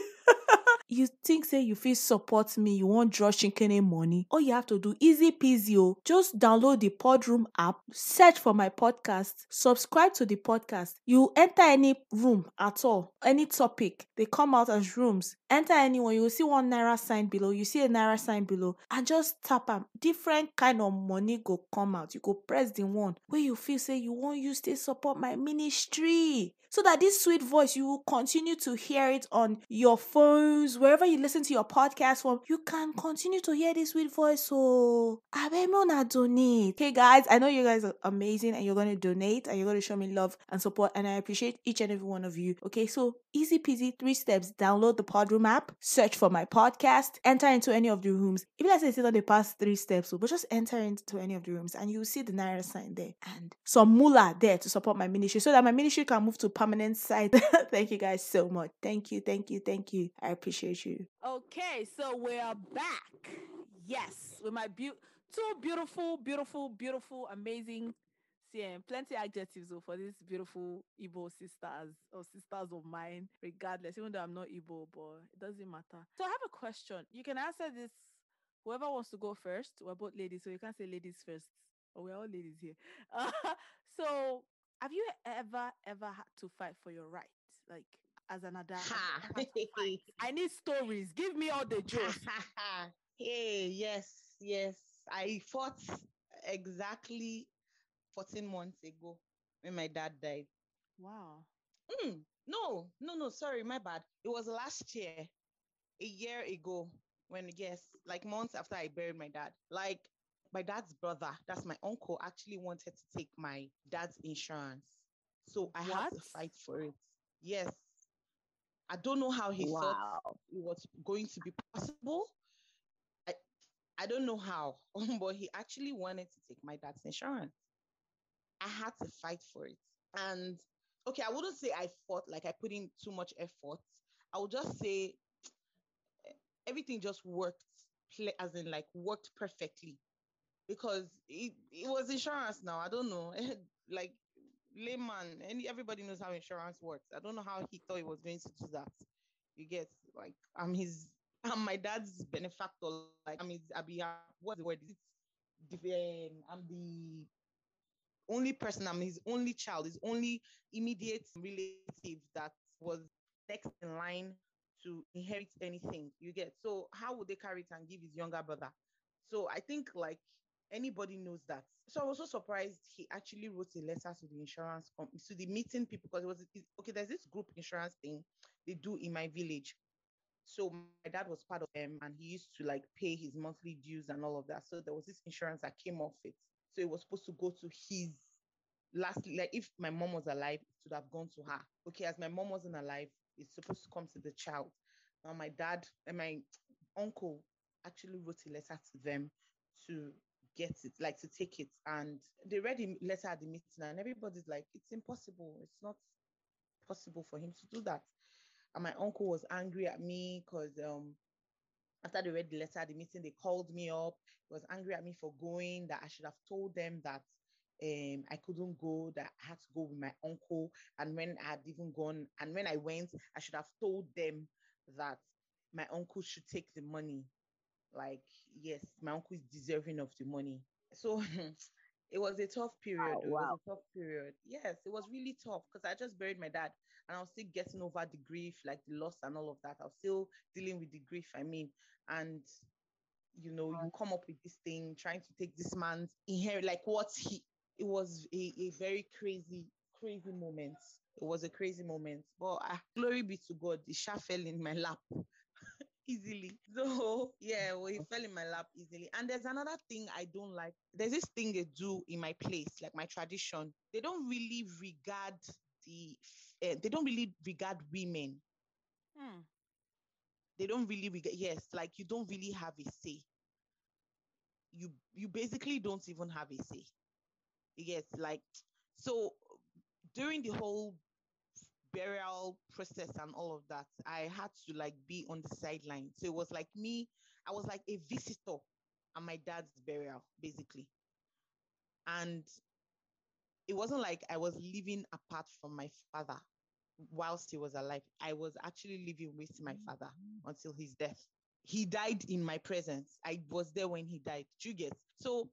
you think say you fit support me you wan draw shikini money all you have to do easy peasy o just download the podroom app search for my podcast subscribe to the podcast. You enter any room at all any topic they come out as rooms. Enter anyone you see one naira sign below you see a naira sign below and just tap am. Different kind of money go come out you go press the one wey you feel say you wan use take support my ministry. So that this sweet voice you will continue to hear it on your phones wherever you listen to your podcast from you can continue to hear this sweet voice so I abemona donate hey guys i know you guys are amazing and you're to donate and you're to show me love and support and i appreciate each and every one of you okay so easy peasy three steps download the podroom app search for my podcast enter into any of the rooms even as i say on the past three steps but just enter into any of the rooms and you'll see the naira sign there and some moolah there to support my ministry so that my ministry can move to permanent site. *laughs* thank you guys so much. Thank you, thank you, thank you. I appreciate you. Okay, so we're back. Yes, with my be- two beautiful, beautiful, beautiful, amazing CM. Plenty adjectives though, for these beautiful Igbo sisters or sisters of mine, regardless, even though I'm not Igbo, but it doesn't matter. So I have a question. You can answer this. Whoever wants to go first, we're both ladies, so you can't say ladies first. Oh, we're all ladies here. Uh, *laughs* so have you ever ever had to fight for your rights like as an adult *laughs* i need stories. Give me all the jokes. *laughs* Hey yes yes. I fought exactly 14 months ago when my dad died. Wow. Mm, no no no sorry my bad. It was last year a year ago when yes like months after i buried my dad. Like my dad's brother, that's my uncle, actually wanted to take my dad's insurance. So I what? had to fight for it. Yes. I don't know how he wow. thought it was going to be possible. I I don't know how, *laughs* but he actually wanted to take my dad's insurance. I had to fight for it. And okay, I wouldn't say I fought like I put in too much effort. I would just say *tsk* everything just worked as in like worked perfectly because it, it was insurance now. I don't know. *laughs* like layman, any everybody knows how insurance works. I don't know how he thought he was going to do that. You get like I'm his I'm my dad's benefactor. Like I mean I'll be what's the word? Is it um, I'm the only person, I'm his only child, his only immediate relative that was next in line to inherit anything. You get so how would they carry it and give his younger brother? So I think like anybody knows that. So I was so surprised he actually wrote a letter to the insurance company, to the meeting people, because it was okay. There's this group insurance thing they do in my village. So my dad was part of them, and he used to like pay his monthly dues and all of that. So there was this insurance that came off it. So it was supposed to go to his last, like if my mom was alive, it would have gone to her. Okay, as my mom wasn't alive, it's supposed to come to the child. Now my dad and my uncle actually wrote a letter to them to get it, like to take it. And they read the letter at the meeting, and everybody's like, it's impossible. It's not possible for him to do that. And my uncle was angry at me because um, after they read the letter at the meeting, they called me up. Was angry at me for going, that I should have told them that um, I couldn't go, that I had to go with my uncle. And when I had even gone, and when I went, I should have told them that my uncle should take the money like yes my uncle is deserving of the money. So *laughs* it was a tough period oh, wow. it was a tough period. Yes it was really tough because i just buried my dad and i was still getting over the grief like the loss and all of that. I was still dealing with the grief i mean. And you know you come up with this thing trying to take this man's inherit like what he it was a, a very crazy crazy moment. It was a crazy moment. But uh, glory be to god the sha fell in my lap easily. *laughs* So yeah, well, he fell in my lap easily. And there's another thing I don't like. There's this thing they do in my place, like my tradition. They don't really regard the. Uh, they don't really regard women. Hmm. They don't really regard. Yes, like you don't really have a say. You you basically don't even have a say. Yes, like so during the whole burial process and all of that, I had to like be on the sideline. So it was like me, I was like a visitor at my dad's burial, basically. And it wasn't like I was living apart from my father whilst he was alive. I was actually living with my father until his death. He died in my presence. I was there when he died. You get? So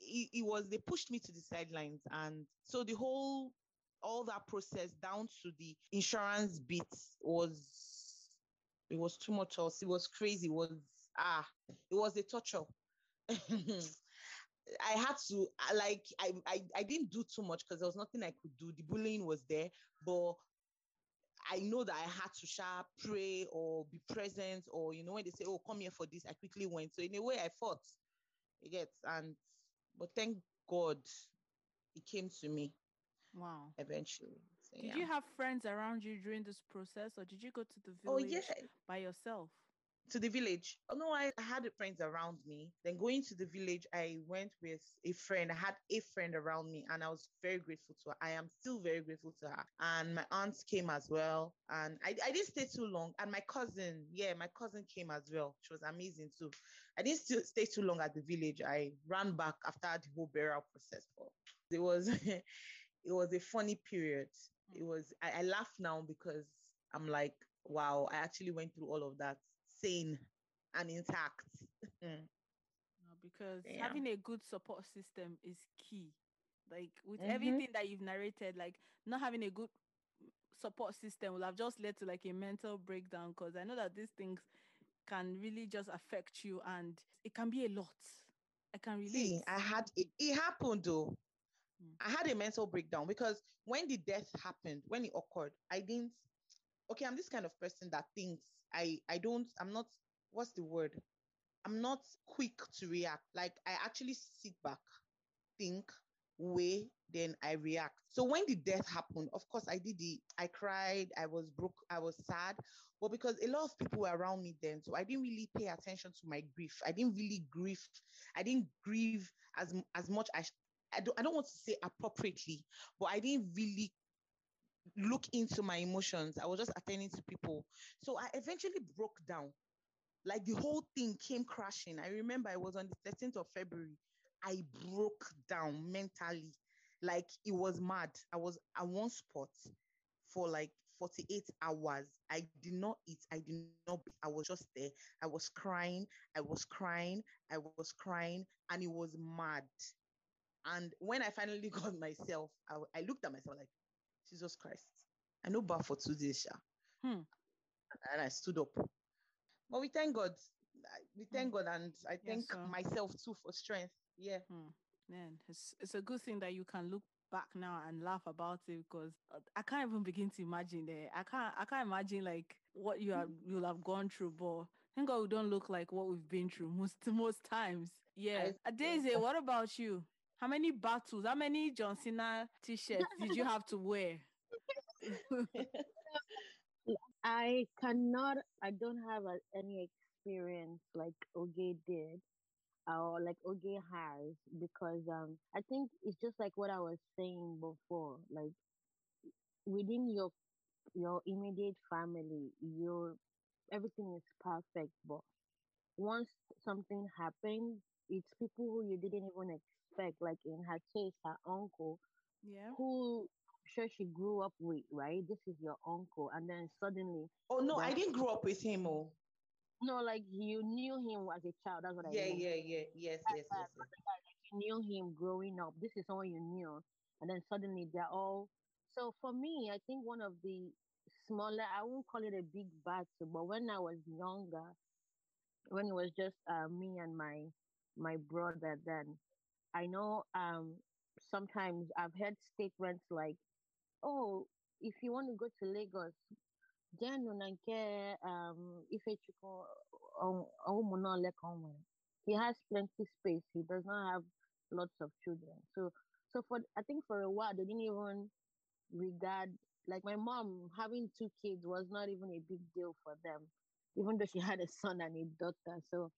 it, it was they pushed me to the sidelines and so the whole all that process down to the insurance bits was it was too much else. It was crazy. It was ah, it was a torture. *laughs* I had to like I, I I didn't do too much because there was nothing I could do. The bullying was there, but I know that I had to sharp pray or be present, or you know, when they say, Oh, come here for this, I quickly went. So in a way I fought. It gets and but thank God it came to me. Wow. Eventually. So, did yeah. you have friends around you during this process or did you go to the Oh village yeah. by yourself? to the village. Oh no, I, I had friends around me. Then going to the village, I went with a friend. I had a friend around me, and I was very grateful to her. I am still very grateful to her. And my aunts came as well. And I, I didn't stay too long. And my cousin, yeah, my cousin came as well. She was amazing too. I didn't still stay too long at the village. I ran back after the whole burial process. But it was *laughs* it was a funny period. It was I, I laugh now because I'm like, wow, I actually went through all of that sane and intact. *laughs* No, because Yeah. having a good support system is key. Like with Mhm. everything that you've narrated, like not having a good support system will have just led to like a mental breakdown. Because I know that these things can really just affect you, and it can be a lot. I can relate. See, I had it, it happened though. Mm. I had a mental breakdown because when the death happened, when it occurred, I didn't. Okay, I'm this kind of person that thinks I I don't. I'm not. What's the word? I'm not quick to react. Like I actually sit back, think, weigh, then I react. So when the death happened, of course I did it. I cried. I was broke. I was sad. But because a lot of people were around me then, so I didn't really pay attention to my grief. I didn't really grieve. I didn't grieve as as much as I don't. I don't want to say appropriately, but I didn't really look into my emotions. I was just attending to people. So I eventually broke down. Like the whole thing came crashing. I remember I was on the 13th of February. I broke down mentally. Like it was mad. I was at one spot for like 48 hours. I did not eat. I did not. I was just there. I was crying. I was crying. I was crying. And it was mad. And when I finally *laughs* got myself, I, I looked at myself like, Jesus Christ. I know bar for two days, Sha. Hmm. And I stood up. But we thank God. We thank God, and I thank sir. myself too for strength. Yeah. Hmm. Man, it's it's a good thing that you can look back now and laugh about it because uh, I can't even begin to imagine it. I can't I can't imagine like what you have you'll have gone through, but thank God we don't look like what we've been through most *laughs* most times. Yeah. I- Daisy, what about you? How many battles, how many John Cena t-shirts did you have to wear? *laughs* I cannot, I don't have a, any experience like Oge did or like Oge has because um I think it's just like what I was saying before. Like within your your immediate family, your everything is perfect, but once something happens, it's people who you didn't even expect. Like in her case, her uncle, yeah. who sure she grew up with, right? This is your uncle, and then suddenly, Oh no, I didn't grow up with him. Oh, no, like you knew him as a child. That's what I yeah, mean. yeah, yeah, yes, yes, yes, yes. You knew him growing up. This is someone you knew, and then suddenly they're all. So for me, I think one of the smaller, I won't call it a big battle, but when I was younger, when it was just uh, me and my my brother, then I know um sometimes I've heard statements like, "Oh, if you want to go to Lagos, Jen Nunanke um Ifechukwu um, he has plenty space. He does not have lots of children. So so for I think for a while they didn't even regard like my mom having two kids was not even a big deal for them, even though she had a son and a daughter. So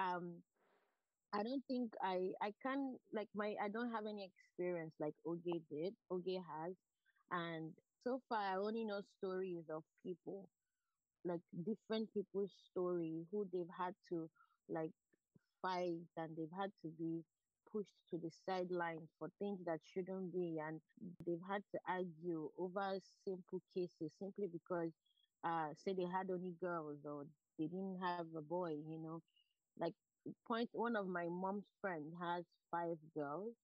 um I don't think I I can like my I don't have any experience like Oge did. Oge has. And so far I only know stories of people, like different people's story, who they've had to like fight and they've had to be pushed to the sidelines for things that shouldn't be and they've had to argue over simple cases simply because uh say they had only girls or they didn't have a boy you know like point one of my mom's friends has five girls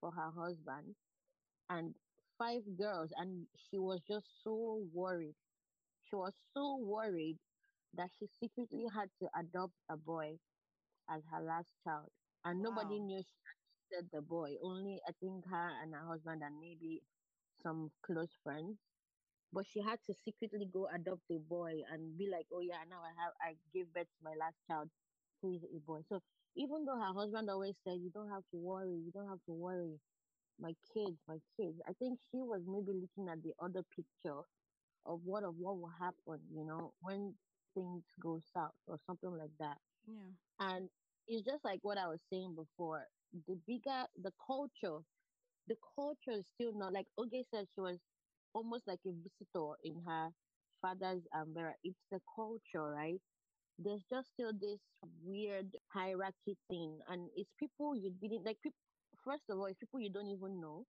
for her husband and five girls and she was just so worried. She was so worried that she secretly had to adopt a boy as her last child. And nobody knew she adopted the boy only i think her and her husband and maybe some close friends. But she had to secretly go adopt a boy and be like, oh yeah, now I have I gave birth to my last child, who is a boy. So even though her husband always said, you don't have to worry, you don't have to worry, my kids, my kids. I think she was maybe looking at the other picture of what of what will happen, you know, when things go south or something like that. Yeah. And it's just like what I was saying before. The bigger the culture, the culture is still not like Oge said she was almost like a visitor in her father's umbrella. It's the culture, right? There's just still this weird hierarchy thing, and it's people you didn't like. People, first of all, it's people you don't even know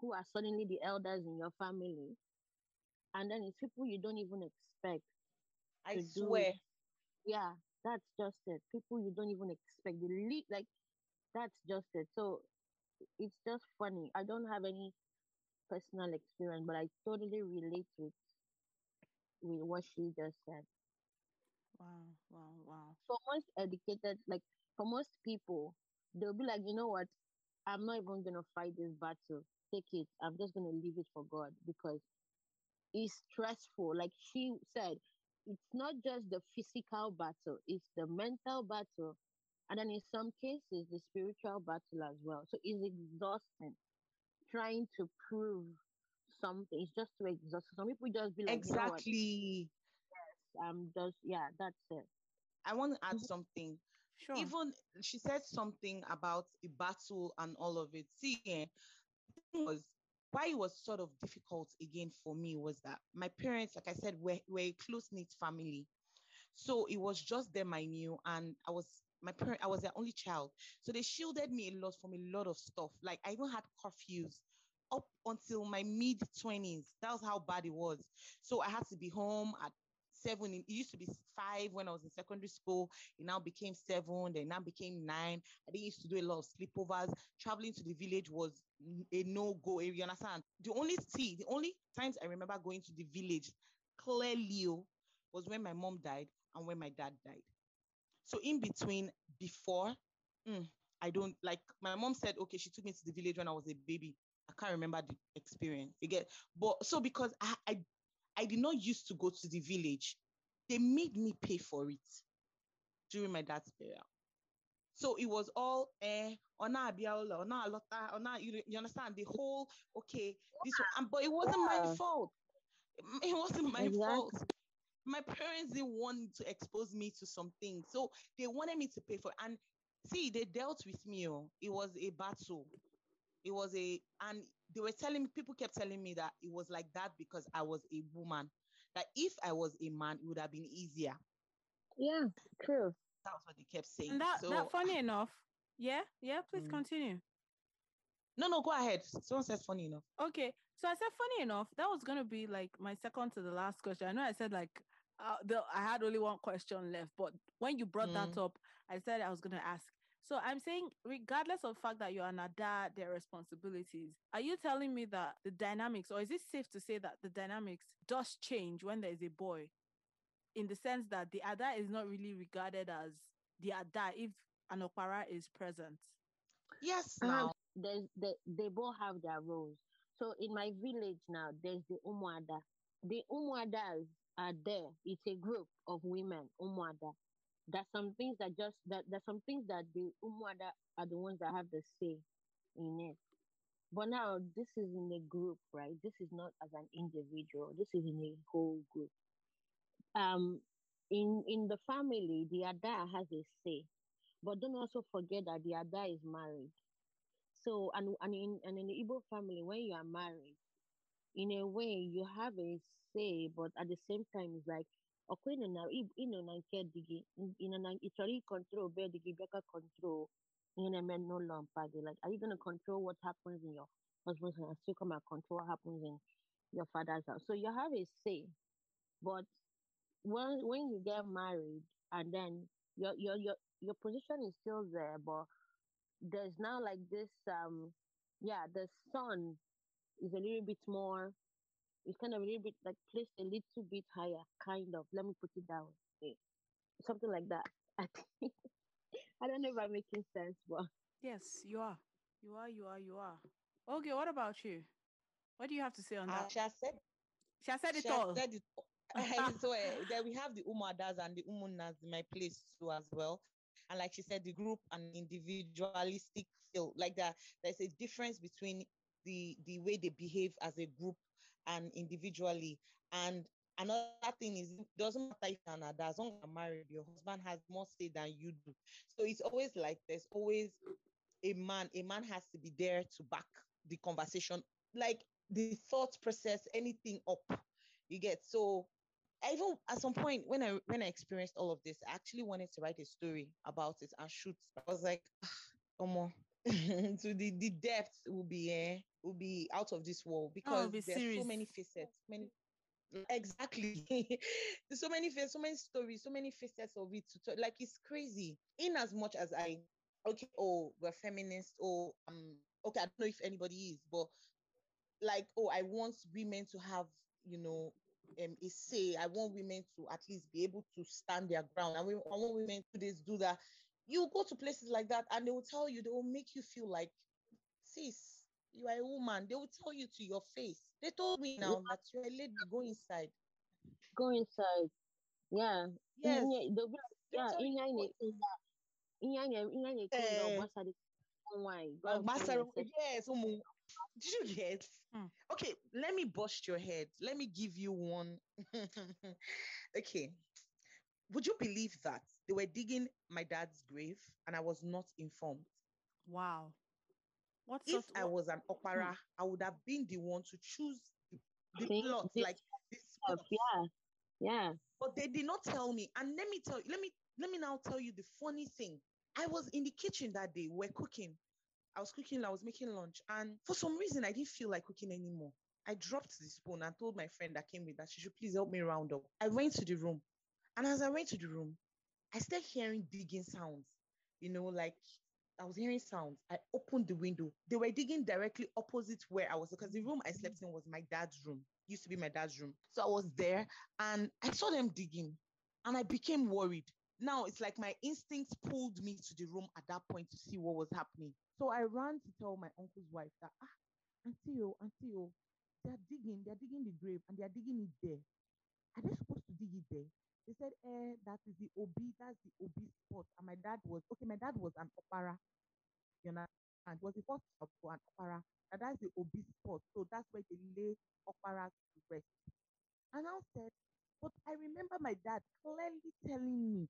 who are suddenly the elders in your family, and then it's people you don't even expect. I swear. Yeah, that's just it. People you don't even expect. The le- like that's just it. So it's just funny. I don't have any personal experience, but I totally relate with with what she just said. Wow. Wow. Wow. For most educated, like for most people, they'll be like, you know what? I'm not even gonna fight this battle. Take it. I'm just gonna leave it for God because it's stressful. Like she said, it's not just the physical battle, it's the mental battle. And then in some cases, the spiritual battle as well. So it's exhausting trying to prove something. It's just too exhausting. Some people just be like, you know exactly. I'm just yeah, that's it. I want to add Mhm. something. Sure. Even she said something about the battle and all of it. See, eh, was why it was sort of difficult again for me was that my parents, like I said, were, were a close knit family. So it was just them I knew, and I was my parent, I was their only child. So they shielded me a lot from a lot of stuff. Like I even had curfews up until my mid 20s. That was how bad it was. So I had to be home at seven. It used to be five when I was in secondary school. It now became seven, then now became nine. I didn't used to do a lot of sleepovers. Traveling to the village was a no-go area. You understand? The only see, the only times I remember going to the village clearly oh, was when my mom died and when my dad died. So in between, before, mm, I don't like my mom said, okay, she took me to the village when I was a baby. I can't remember the experience. Get, but so because I, I I did not used to go to the village, they made me pay for it during my dad's burial. So it was all eh, ona abiola, ona alota, ona you, you understand the whole okay, this one, but it wasn't my fault. It wasn't my Exactly. fault my parents didn't want to expose me to some things. So they wanted me to pay for it. And see, they dealt with me. Oh. It was a battle. It was a, and they were telling me, people kept telling me that it was like that because I was a woman. That if I was a man, it would have been easier. Yeah, true. That's what they kept saying. And that, so, that funny enough. Yeah. Yeah. Please Mm. continue. no, no, go ahead. Someone says funny enough. Okay, so I said, funny enough, that was gonna be like my second to the last question. I know I said like uh, the, I had only one question left, but when you brought that up, I said I was gonna ask. So I'm saying, regardless of the fact that you're an ada, their responsibilities, are you telling me that the dynamics, or is it safe to say that the dynamics does change when there is a boy, in the sense that the ada is not really regarded as the ada if an opara is present? Yes, Um, now. there's they, they both have their roles. So in my village now, there's the Umuada. the Umuadas are there. It's a group of women, Umuada. There's some things that just that there's some things that the Umuada are the ones that have the say in it. But now this is in a group, right? This is not as an individual. This is in a whole group. Um, in in the family, the Ada has a say, but don't also forget that the Ada is married. So and and in and in the Igbo family, when you are married, in a way you have a say, but at the same time, it's like okay, no, na ino na nke digi, ino na ichori control be digi beka control. You know, no lumpa. Like, are you gonna control what happens in your husband's house? Still come and control what happens in your father's house. So you have a say, but when when you get married and then your your your your position is still there, but there's now like this um yeah, the son is a little bit more it's kind of a little bit like placed a little bit higher, kind of. Let me put it down. Something like that. I think *laughs* I don't know if I'm making sense, but yes, you are. You are, you are, you are. Okay, what about you? What do you have to say on Uh, that? she has said, She has said it she all. said it all. *laughs* so uh, then we have the umuadas and the umunnas in my place too as well. And like she said, the group and individualistic feel like that. There's a difference between the the way they behave as a group and individually. And another thing is, it doesn't matter if you're an as long as you're married, your husband has more say than you do. So it's always like there's always a man. A man has to be there to back the conversation, like the thought process, anything up. You get so I even at some point when I when I experienced all of this, I actually wanted to write a story about it and shoot. I was like, oh more. *laughs* so the, the depth will be eh, will be out of this world because be there's serious. so many facets, many exactly. *laughs* so many faces, so many stories, so many facets of it to talk. Like it's crazy. In as much as I okay, oh, we're feminists, oh um okay, I don't know if anybody is, but like, oh, I want women to have, you know, um, a say. I want women to at least be able to stand their ground. I, mean, I want women to this, do that. You go to places like that and they will tell you, they will make you feel like, sis, you are a woman. They will tell you to your face. They told me now that you're a lady, go inside. go inside. Yeah. Yes. Inye- they'll be like, They'll yeah, tell you inye anyị what- na-ekwu that. Inye anyị- inye anyị na-ekwu na Eh. ọ gbasara nwaanyị. Go and Master, find yourself. yes, Umu. Did you get? Hmm. Okay, let me bust your head. Let me give you one. *laughs* okay. Would you believe that they were digging my dad's grave and I was not informed? Wow. What If sort I was an opara, hmm. I would have been the one to choose the, the See, plot, this like this oh, spot. Yeah. Yeah. But they did not tell me. And let me tell you, let me let me now tell you the funny thing. I was in the kitchen that day, we're cooking. I was cooking, I was making lunch, and for some reason I didn't feel like cooking anymore. I dropped the spoon and told my friend that came with that she should please help me round up. I went to the room, and as I went to the room, I started hearing digging sounds. You know, like I was hearing sounds. I opened the window. They were digging directly opposite where I was because the room I slept in was my dad's room. Used to be my dad's room. So I was there and I saw them digging and I became worried. Now it's like my instincts pulled me to the room at that point to see what was happening. So I ran to tell my uncle's wife that, ah, Auntie, oh, Auntie, oh, they're digging, they're digging the grave and they're digging it there. Are they supposed to dig it there? They said, eh, that is the OB, that's the OB spot. And my dad was, okay, my dad was an opara, you know, and was the first child for an opara. And that's the OB spot. So that's where they lay opara to rest. And I said, but I remember my dad clearly telling me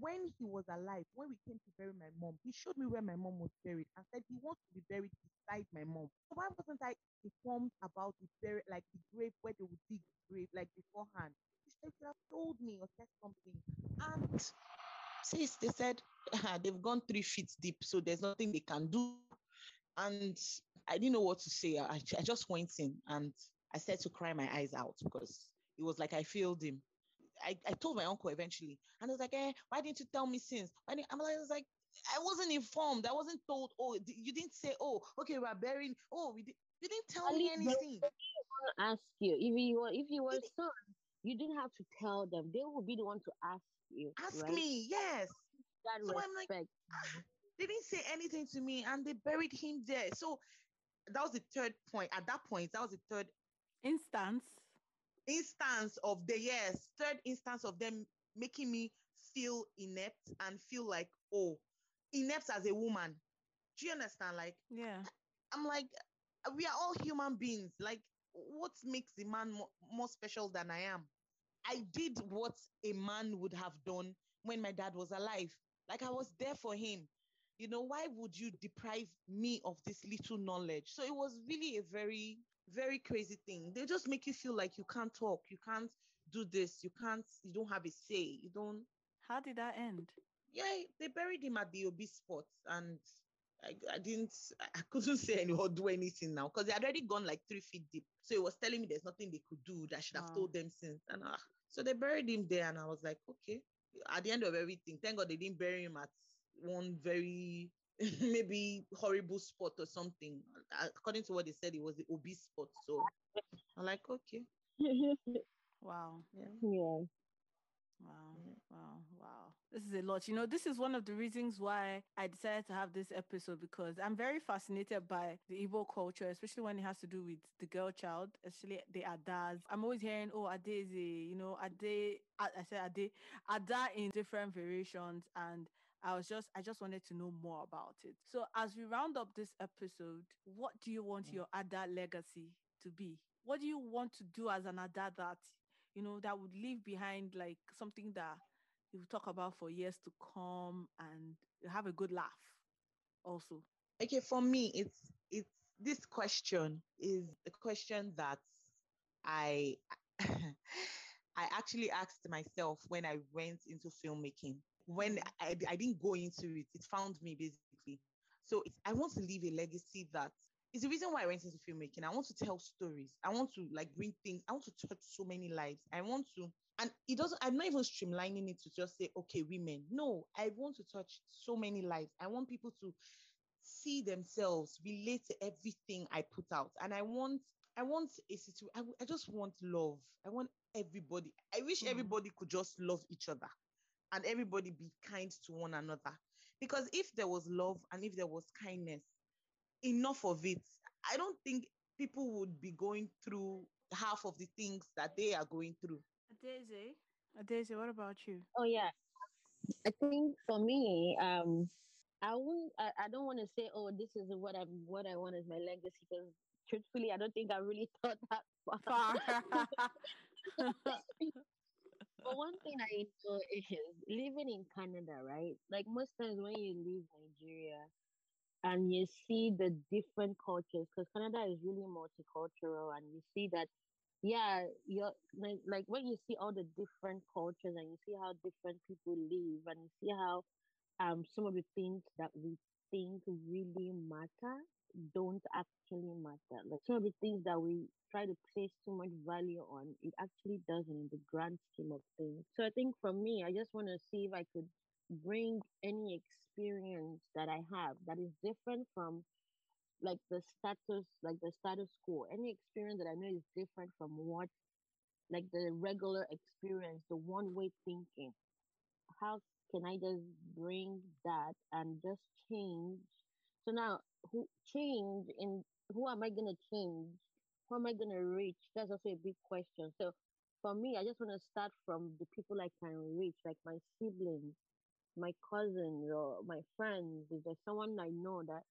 when he was alive, when we came to bury my mom, he showed me where my mom was buried and said he wants to be buried beside my mom. So why wasn't I informed about the bury, like the grave where they would dig the grave, like beforehand? He should have told me or said something. And sis, they said "Ah, *laughs* they've gone three feet deep, so there's nothing they can do. And I didn't know what to say. I, I just went in and I started to cry my eyes out because it was like I failed him. I, I told my uncle eventually, and I was like, eh, why didn't you tell me since? Why didn't, I'm like, I was like, I wasn't informed. I wasn't told. Oh, d- you didn't say. Oh, okay, we're burying. Oh, we did. You didn't tell At me they- anything. want to ask you if you were if you were son, you didn't have to tell them. They will be the one to ask you. Ask right? me. Yes. That So I'm like, respect. *sighs* They didn't say anything to me, and they buried him there. So that was the third point. At that point, that was the third Instance. instance of the yes, third instance of them making me feel inept and feel like, oh, inept as a woman. Do you understand? Like, Yeah. I'm like, we are all human beings. Like, what makes the man more, more special than I am? I did what a man would have done when my dad was alive. Like, I was there for him. You know, why would you deprive me of this little knowledge? So it was really a very, very crazy thing. They just make you feel like you can't talk, you can't do this, you can't, you don't have a say, you don't. How did that end? Yeah, they buried him at the OB spot and I, I didn't, I couldn't *laughs* say any or do anything now because they had already gone like three feet deep. So he was telling me there's nothing they could do that I should have Wow. told them since. And uh, so they buried him there, and I was like, okay. At the end of everything, thank God they didn't bury him at one very *laughs* maybe horrible spot or something. According to what they said, it was the OB spot. So I'm like, okay, *laughs* Wow. yeah. yeah. Wow, Yeah. wow, wow. This is a lot. You know, this is one of the reasons why I decided to have this episode because I'm very fascinated by the Igbo culture, especially when it has to do with the girl child, especially the Adas. I'm always hearing, oh, Ade is a, you know, Ade, I I said Ade, Ada in different variations. And I was just, I just wanted to know more about it. So as we round up this episode, what do you want Mm. your Ada legacy to be? What do you want to do as an Ada that you know, that would leave behind like something that you talk about for years to come and you have a good laugh also. okay for me it's it's this question is the question that i *laughs* i actually asked myself when i went into filmmaking. When mm-hmm. I, I didn't go into it it found me basically. So it's, i want to leave a legacy that is the reason why i went into filmmaking. I want to tell stories. I want to like bring things i want to touch so many lives. I want to and it doesn't i'm not even streamlining it to just say okay women. No i want to touch so many lives. I want people to see themselves relate to everything i put out. And i want i want a situation I, just want love. I want everybody i wish Mhm. everybody could just love each other and everybody be kind to one another. Because if there was love and if there was kindness enough of it i don't think people would be going through half of the things that they are going through Daisy, Daisy, what about you? Oh yeah. I think for me, um, I won't. I, I don't want to say, oh, this is what I'm, what I want as my legacy, because truthfully, I don't think I really *laughs* thought that far. Far. *laughs* *laughs* But one thing I know is living in Canada, right? Like most times when you leave Nigeria and you see the different cultures, because Canada is really multicultural, and you see that, yeah, you're like, like when you see all the different cultures and you see how different people live, and you see how um some of the things that we think really matter don't actually matter. Like some of the things that we try to place too much value on, it actually doesn't in the grand scheme of things. So I think for me, I just want to see if I could bring any experience that I have that is different from like the status, like the status quo. Any experience that I know is different from what like the regular experience, the one way thinking. How can I just bring that and just change? So now who change in who am I gonna change? Who am I gonna reach? That's also a big question. So for me, I just want to start from the people I can reach, like my siblings, my cousins, or my friends. If there's someone I know that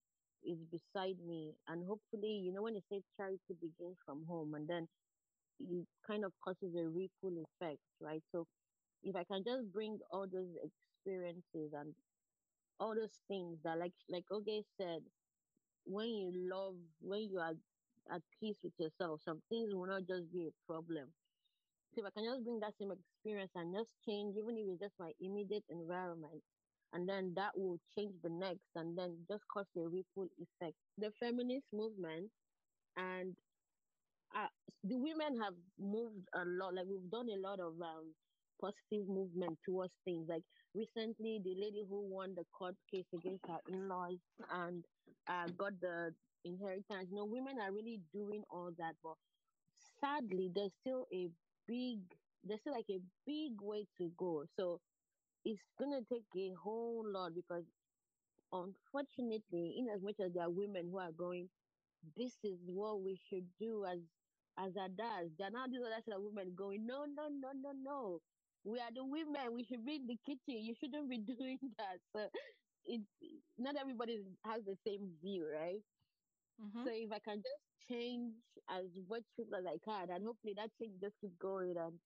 is beside me, and hopefully, you know, when they say charity begins from home, and then it kind of causes a ripple effect, right? So if I can just bring all those experiences and all those things that, like, like Oge said, when you love, when you are at peace with yourself, some things will not just be a problem. So if I can just bring that same experience and just change, even if it's just my immediate environment, and then that will change the next, and then just cause a ripple effect. The feminist movement and uh, the women have moved a lot. Like we've done a lot of um positive movement towards things. Like recently, the lady who won the court case against her in-laws and uh, got the inheritance. You know, women are really doing all that, but sadly, there's still a big, there's still like a big way to go. So it's gonna take a whole lot because, unfortunately, in as much as there are women who are going, this is what we should do as as a does. There are now these other set of women going, no, no, no, no, no. We are the women. We should be in the kitchen. You shouldn't be *laughs* doing that. So it's not everybody has the same view, right? Mm-hmm. So if I can just change as much as I can, and hopefully that change just keep going and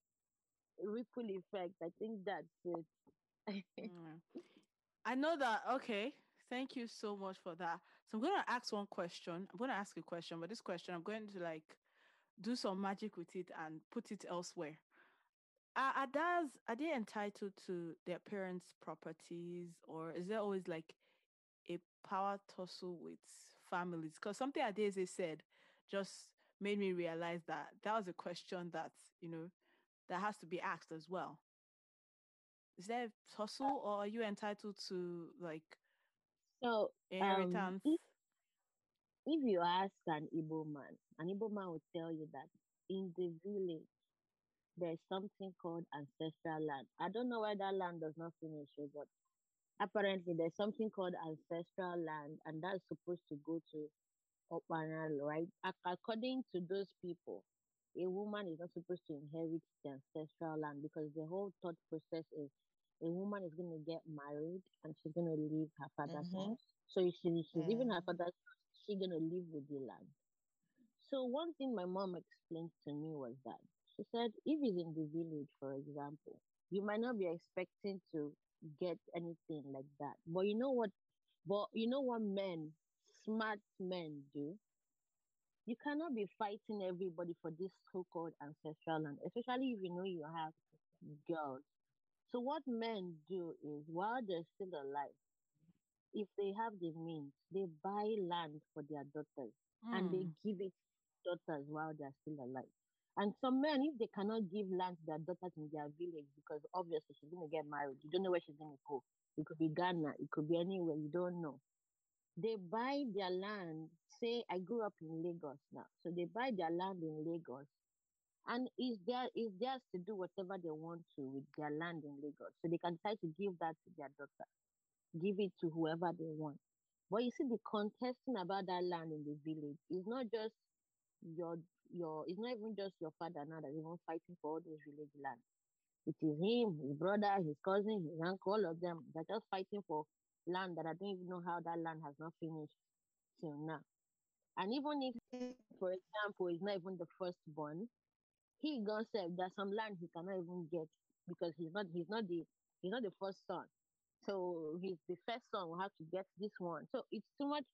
ripple effect. I think that's it. *laughs* mm. I know that. Okay. Thank you so much for that. So I'm going to ask one question. I'm going to ask a question, but this question I'm going to like do some magic with it and put it elsewhere. Are, are, are they entitled to their parents' properties, or is there always like a power tussle with families? Because something Adeze said just made me realize that that was a question that you know that has to be asked as well. Is there a tussle, or are you entitled to like so inheritance? Um, if, if you ask an Igbo man, an Igbo man will tell you that in the village there's something called ancestral land. I don't know why that land does not finish, but apparently there's something called ancestral land, and that's supposed to go to Okpara, right? According to those people, a woman is not supposed to inherit the ancestral land because the whole thought process is a woman is going to get married and she's going to leave her father's mm-hmm. house. So she, she's yeah. leaving her father's house, she's going to live with the land. So one thing my mom explained to me was that she said, if it's in the village, for example, you might not be expecting to get anything like that. But you know what? But you know what men, smart men do? You cannot be fighting everybody for this so-called ancestral land, especially if you know you have girls. So what men do is while they're still alive, if they have the means, they buy land for their daughters mm. and they hmm. give it daughters while they're still alive. And some men, if they cannot give land to their daughters in their village, because obviously she's going to get married, you don't know where she's going to go. It could be Ghana, it could be anywhere, you don't know. They buy their land. Say, I grew up in Lagos now. So they buy their land in Lagos. And it's, their, it's theirs to do whatever they want to with their land in Lagos. So they can try to give that to their daughter, give it to whoever they want. But you see, the contesting about that land in the village is not just your your it's not even just your father now that's even fighting for all those village land. It is him, his brother, his cousin, his uncle, all of them. They're just fighting for land that I don't even know how that land has not finished till now. And even if, for example, he's not even the firstborn, he God said there's some land he cannot even get because he's not he's not the he's not the first son. So he's the first son will have to get this one. So it's too much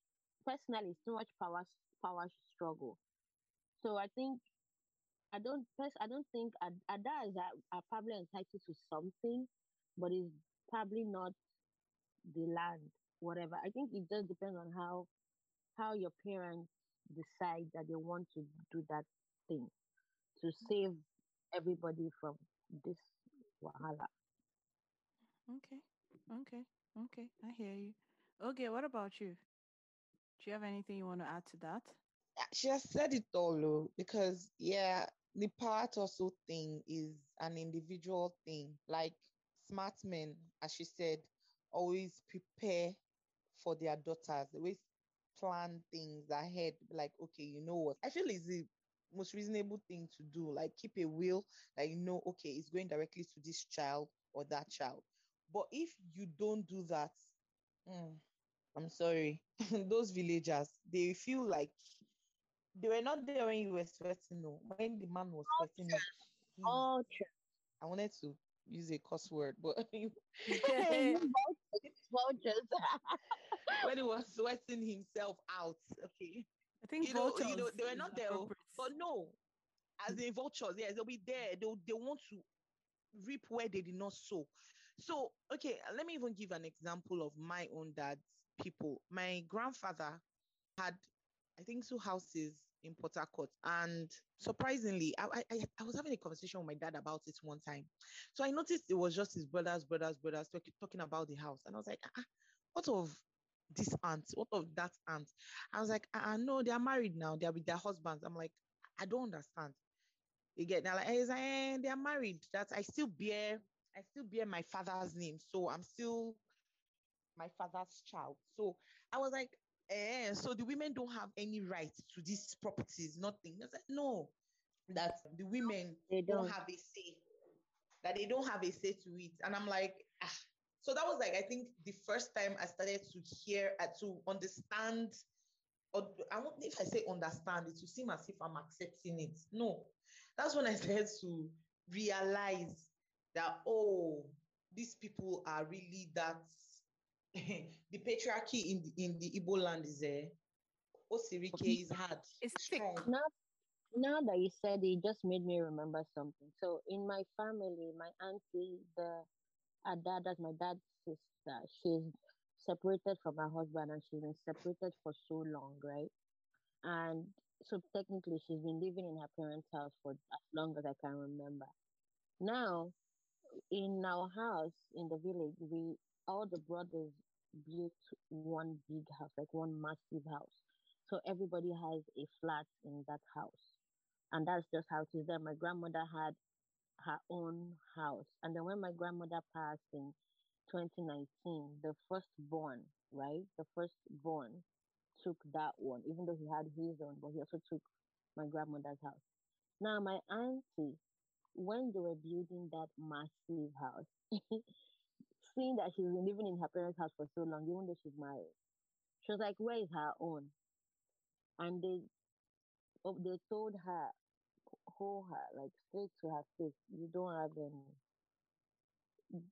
personally, it's too much power power struggle. So I think I don't I don't think Ada is are probably entitled to something, but it's probably not the land, whatever. I think it just depends on how how your parents decide that they want to do that thing to save everybody from this wahala. Okay. Okay. Okay. I hear you. Okay, what about you? Do you have anything you want to add to that? Ah, she has said it all, though, because yeah, the part also thing is an individual thing. Like smart men, as she said, always prepare for their daughters. They always plan things ahead. Like, okay, you know what? I feel is the most reasonable thing to do. Like, keep a will. Like, you know, okay, it's going directly to this child or that child. But if you don't do that, mm, I'm sorry, *laughs* those villagers, they feel like they were not there when you were sweating. No, when the man was sweating. Oh, true. I wanted to use a cuss word, but *laughs* *laughs* when he was sweating himself out. Okay. I think you know, you know they were not there, but no, as in vultures, yes, they'll be there. They they want to reap where they did not sow. So okay, let me even give an example of my own dad's people. My grandfather had, I think, two houses in Port Harcourt. And surprisingly, I, I, I, was having a conversation with my dad about it one time. So I noticed it was just his brothers, brothers, brothers talking about the house. And I was like, ah, what of this aunt? What of that aunt? I was like, I ah, know ah, they're married now. They're with their husbands. I'm like, I don't understand. You get now like, like eh, they're married. That I still bear, I still bear my father's name. So I'm still my father's child. So I was like, eh, so the women don't have any right to these properties, nothing. I said, no, that the women They don't don't. have a say, that they don't have a say to it. And I'm like. So that was like, I think the first time I started to hear, uh, to understand, or I won't, if I say understand, it will seem as if I'm accepting it. No, that's when I *laughs* started to realize that, oh, these people are really that, *laughs* the patriarchy in the, in the Igbo land is there. Osirike is hard, It's thick. strong. Now, now that you said it, it just made me remember something. So in my family, my auntie, the Ada, that's my dad's sister, she's separated from her husband and she's been separated for so long, right? And so technically she's been living in her parents' house for as long as I can remember. Now, in our house in the village, we all the brothers built one big house, like one massive house. So everybody has a flat in that house. And that's just how it is there. My grandmother had her own house. And then when my grandmother passed in 2019, the firstborn, right? The firstborn took that one, even though he had his own, but he also took my grandmother's house. Now, my auntie, when they were building that massive house, *laughs* seeing that she's been living in her parents' house for so long, even though she's married, she was like, Where is her own? And they oh, they told her, hold her, like straight to her face, you don't have any.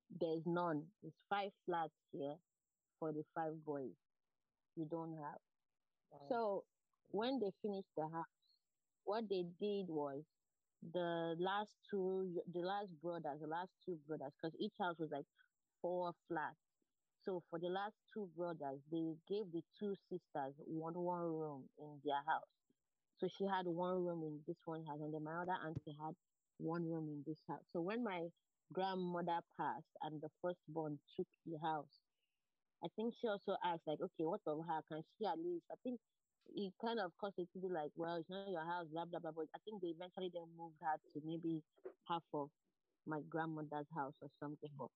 There's none. It's five flats here for the five boys. You don't have. Wow. So when they finished the house, what they did was the last two, the last brothers, the last two brothers, because each house was like four flats. So for the last two brothers, they gave the two sisters one one room in their house. So she had one room in this one house, and then my other auntie had one room in this house. So when my grandmother passed and the firstborn took the house, I think she also asked, like, okay, what of her? Can she at least? I think it kind of caused it to be like, well, it's not your house, blah blah blah. But I think they eventually then moved her to maybe half of my grandmother's house or something. But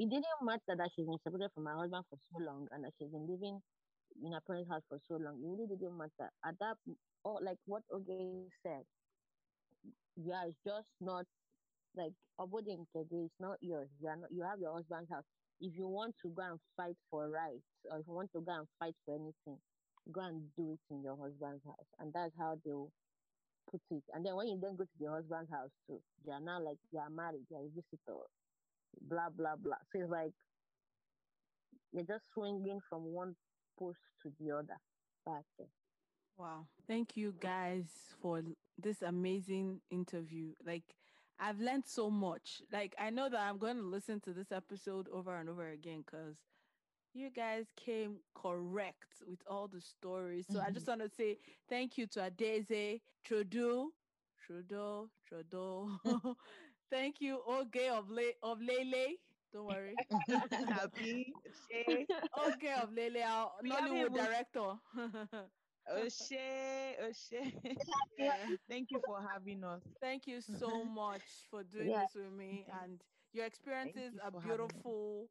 it didn't matter that she's been separated from my husband for so long and that she's been living in a parents' house for so long. It really didn't matter. At that, or like what Oge said, yeah, it's just not like Obodi Nkege, it's not yours. You are not. You have your husband's house. If you want to go and fight for rights, or if you want to go and fight for anything, go and do it in your husband's house, and that's how they'll put it. And then when you then go to your husband's house too, they are now like you are married, you are a visitor, blah blah blah. So it's like you're just swinging from one post to the other. Back there. Wow. Thank you guys for this amazing interview. Like I've learned so much. Like I know that I'm going to listen to this episode over and over again cuz you guys came correct with all the stories. So I just mm-hmm. want to say thank you to Adaeze, Trudeau, Trudeau, Trudeau. *laughs* *laughs* thank you, Oge of Le- of Lele. Don't worry. *laughs* Happy, Shay, Oge of Lele, our We haven't Nollywood director. Oshay, Oshay. Yeah. Thank you for having us. Thank you so *laughs* much for doing Yeah. this with me. And your experiences you are for having me. beautiful.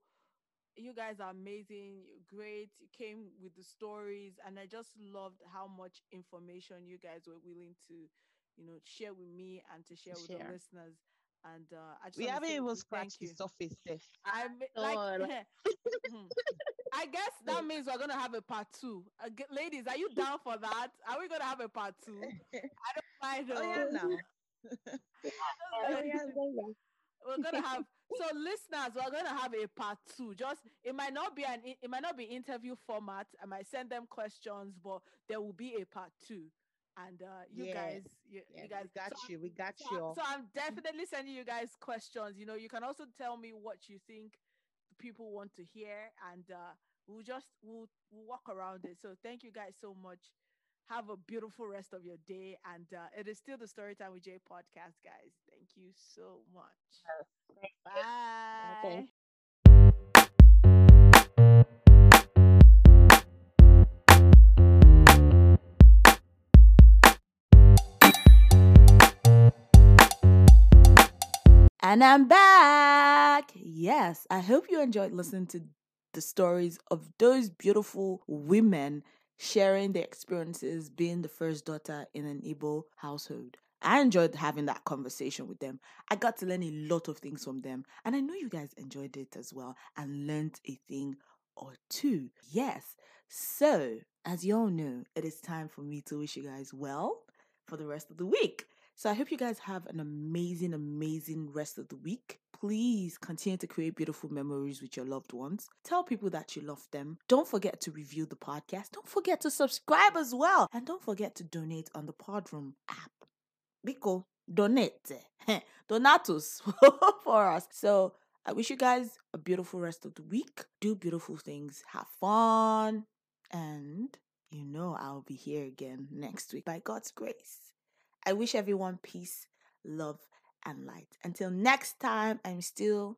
You guys are amazing. You're great. You came with the stories, and I just loved how much information you guys were willing to, you know, share with me and to share with the listeners. And uh, I just We haven't even scratched the you. surface. Seth. I m- like. Oh, like- Mhm. *laughs* I guess that means we're gonna have a part two. Uh, g- ladies, are you down for that? Are we gonna have a part two? *laughs* I don't mind. Oh yeah, though. now. *laughs* Oh, yeah, yeah, yeah. we're gonna have so listeners we're gonna have a part two just it might not be an it might not be interview format i might send them questions but there will be a part two and uh you Yeah, guys you, Yeah, you guys we got so I'm- you. We got so, you. I- all. so i'm definitely sending you guys questions. You know you can also tell me what you think people want to hear and uh we'll just we'll, we'll walk around it. So thank you guys so much. Have a beautiful rest of your day and uh, it is still the storytime with jay podcast guys. Thank you so much. Bye. Thank And I'm back. Yes, I hope you enjoyed listening to the stories of those beautiful women sharing their experiences being the first daughter in an Igbo household. I enjoyed having that conversation with them. I got to learn a lot of things from them, and I know you guys enjoyed it as well and learned a thing or two. Yes. So, as you all know, it is time for me to wish you guys well for the rest of the week. So I hope you guys have an amazing, amazing rest of the week. Please continue to create beautiful memories with your loved ones. Tell people that you love them. Don't forget to review the podcast. Don't forget to subscribe as well. And don't forget to donate on the Podroom app. Biko, donate. Donatus *laughs* for us. So I wish you guys a beautiful rest of the week. Do beautiful things. Have fun. And you know I'll be here again next week by God's grace. I wish everyone peace, love, and light. Until next time, I'm still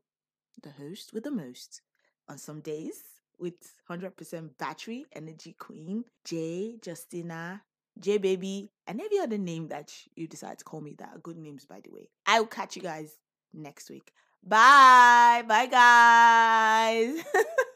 the host with the most. On some days, with 100% battery energy queen, J, Justina, J Baby, and every other name that you decide to call me that are good names, by the way. I'll catch you guys next week. Bye. Bye, guys. *laughs*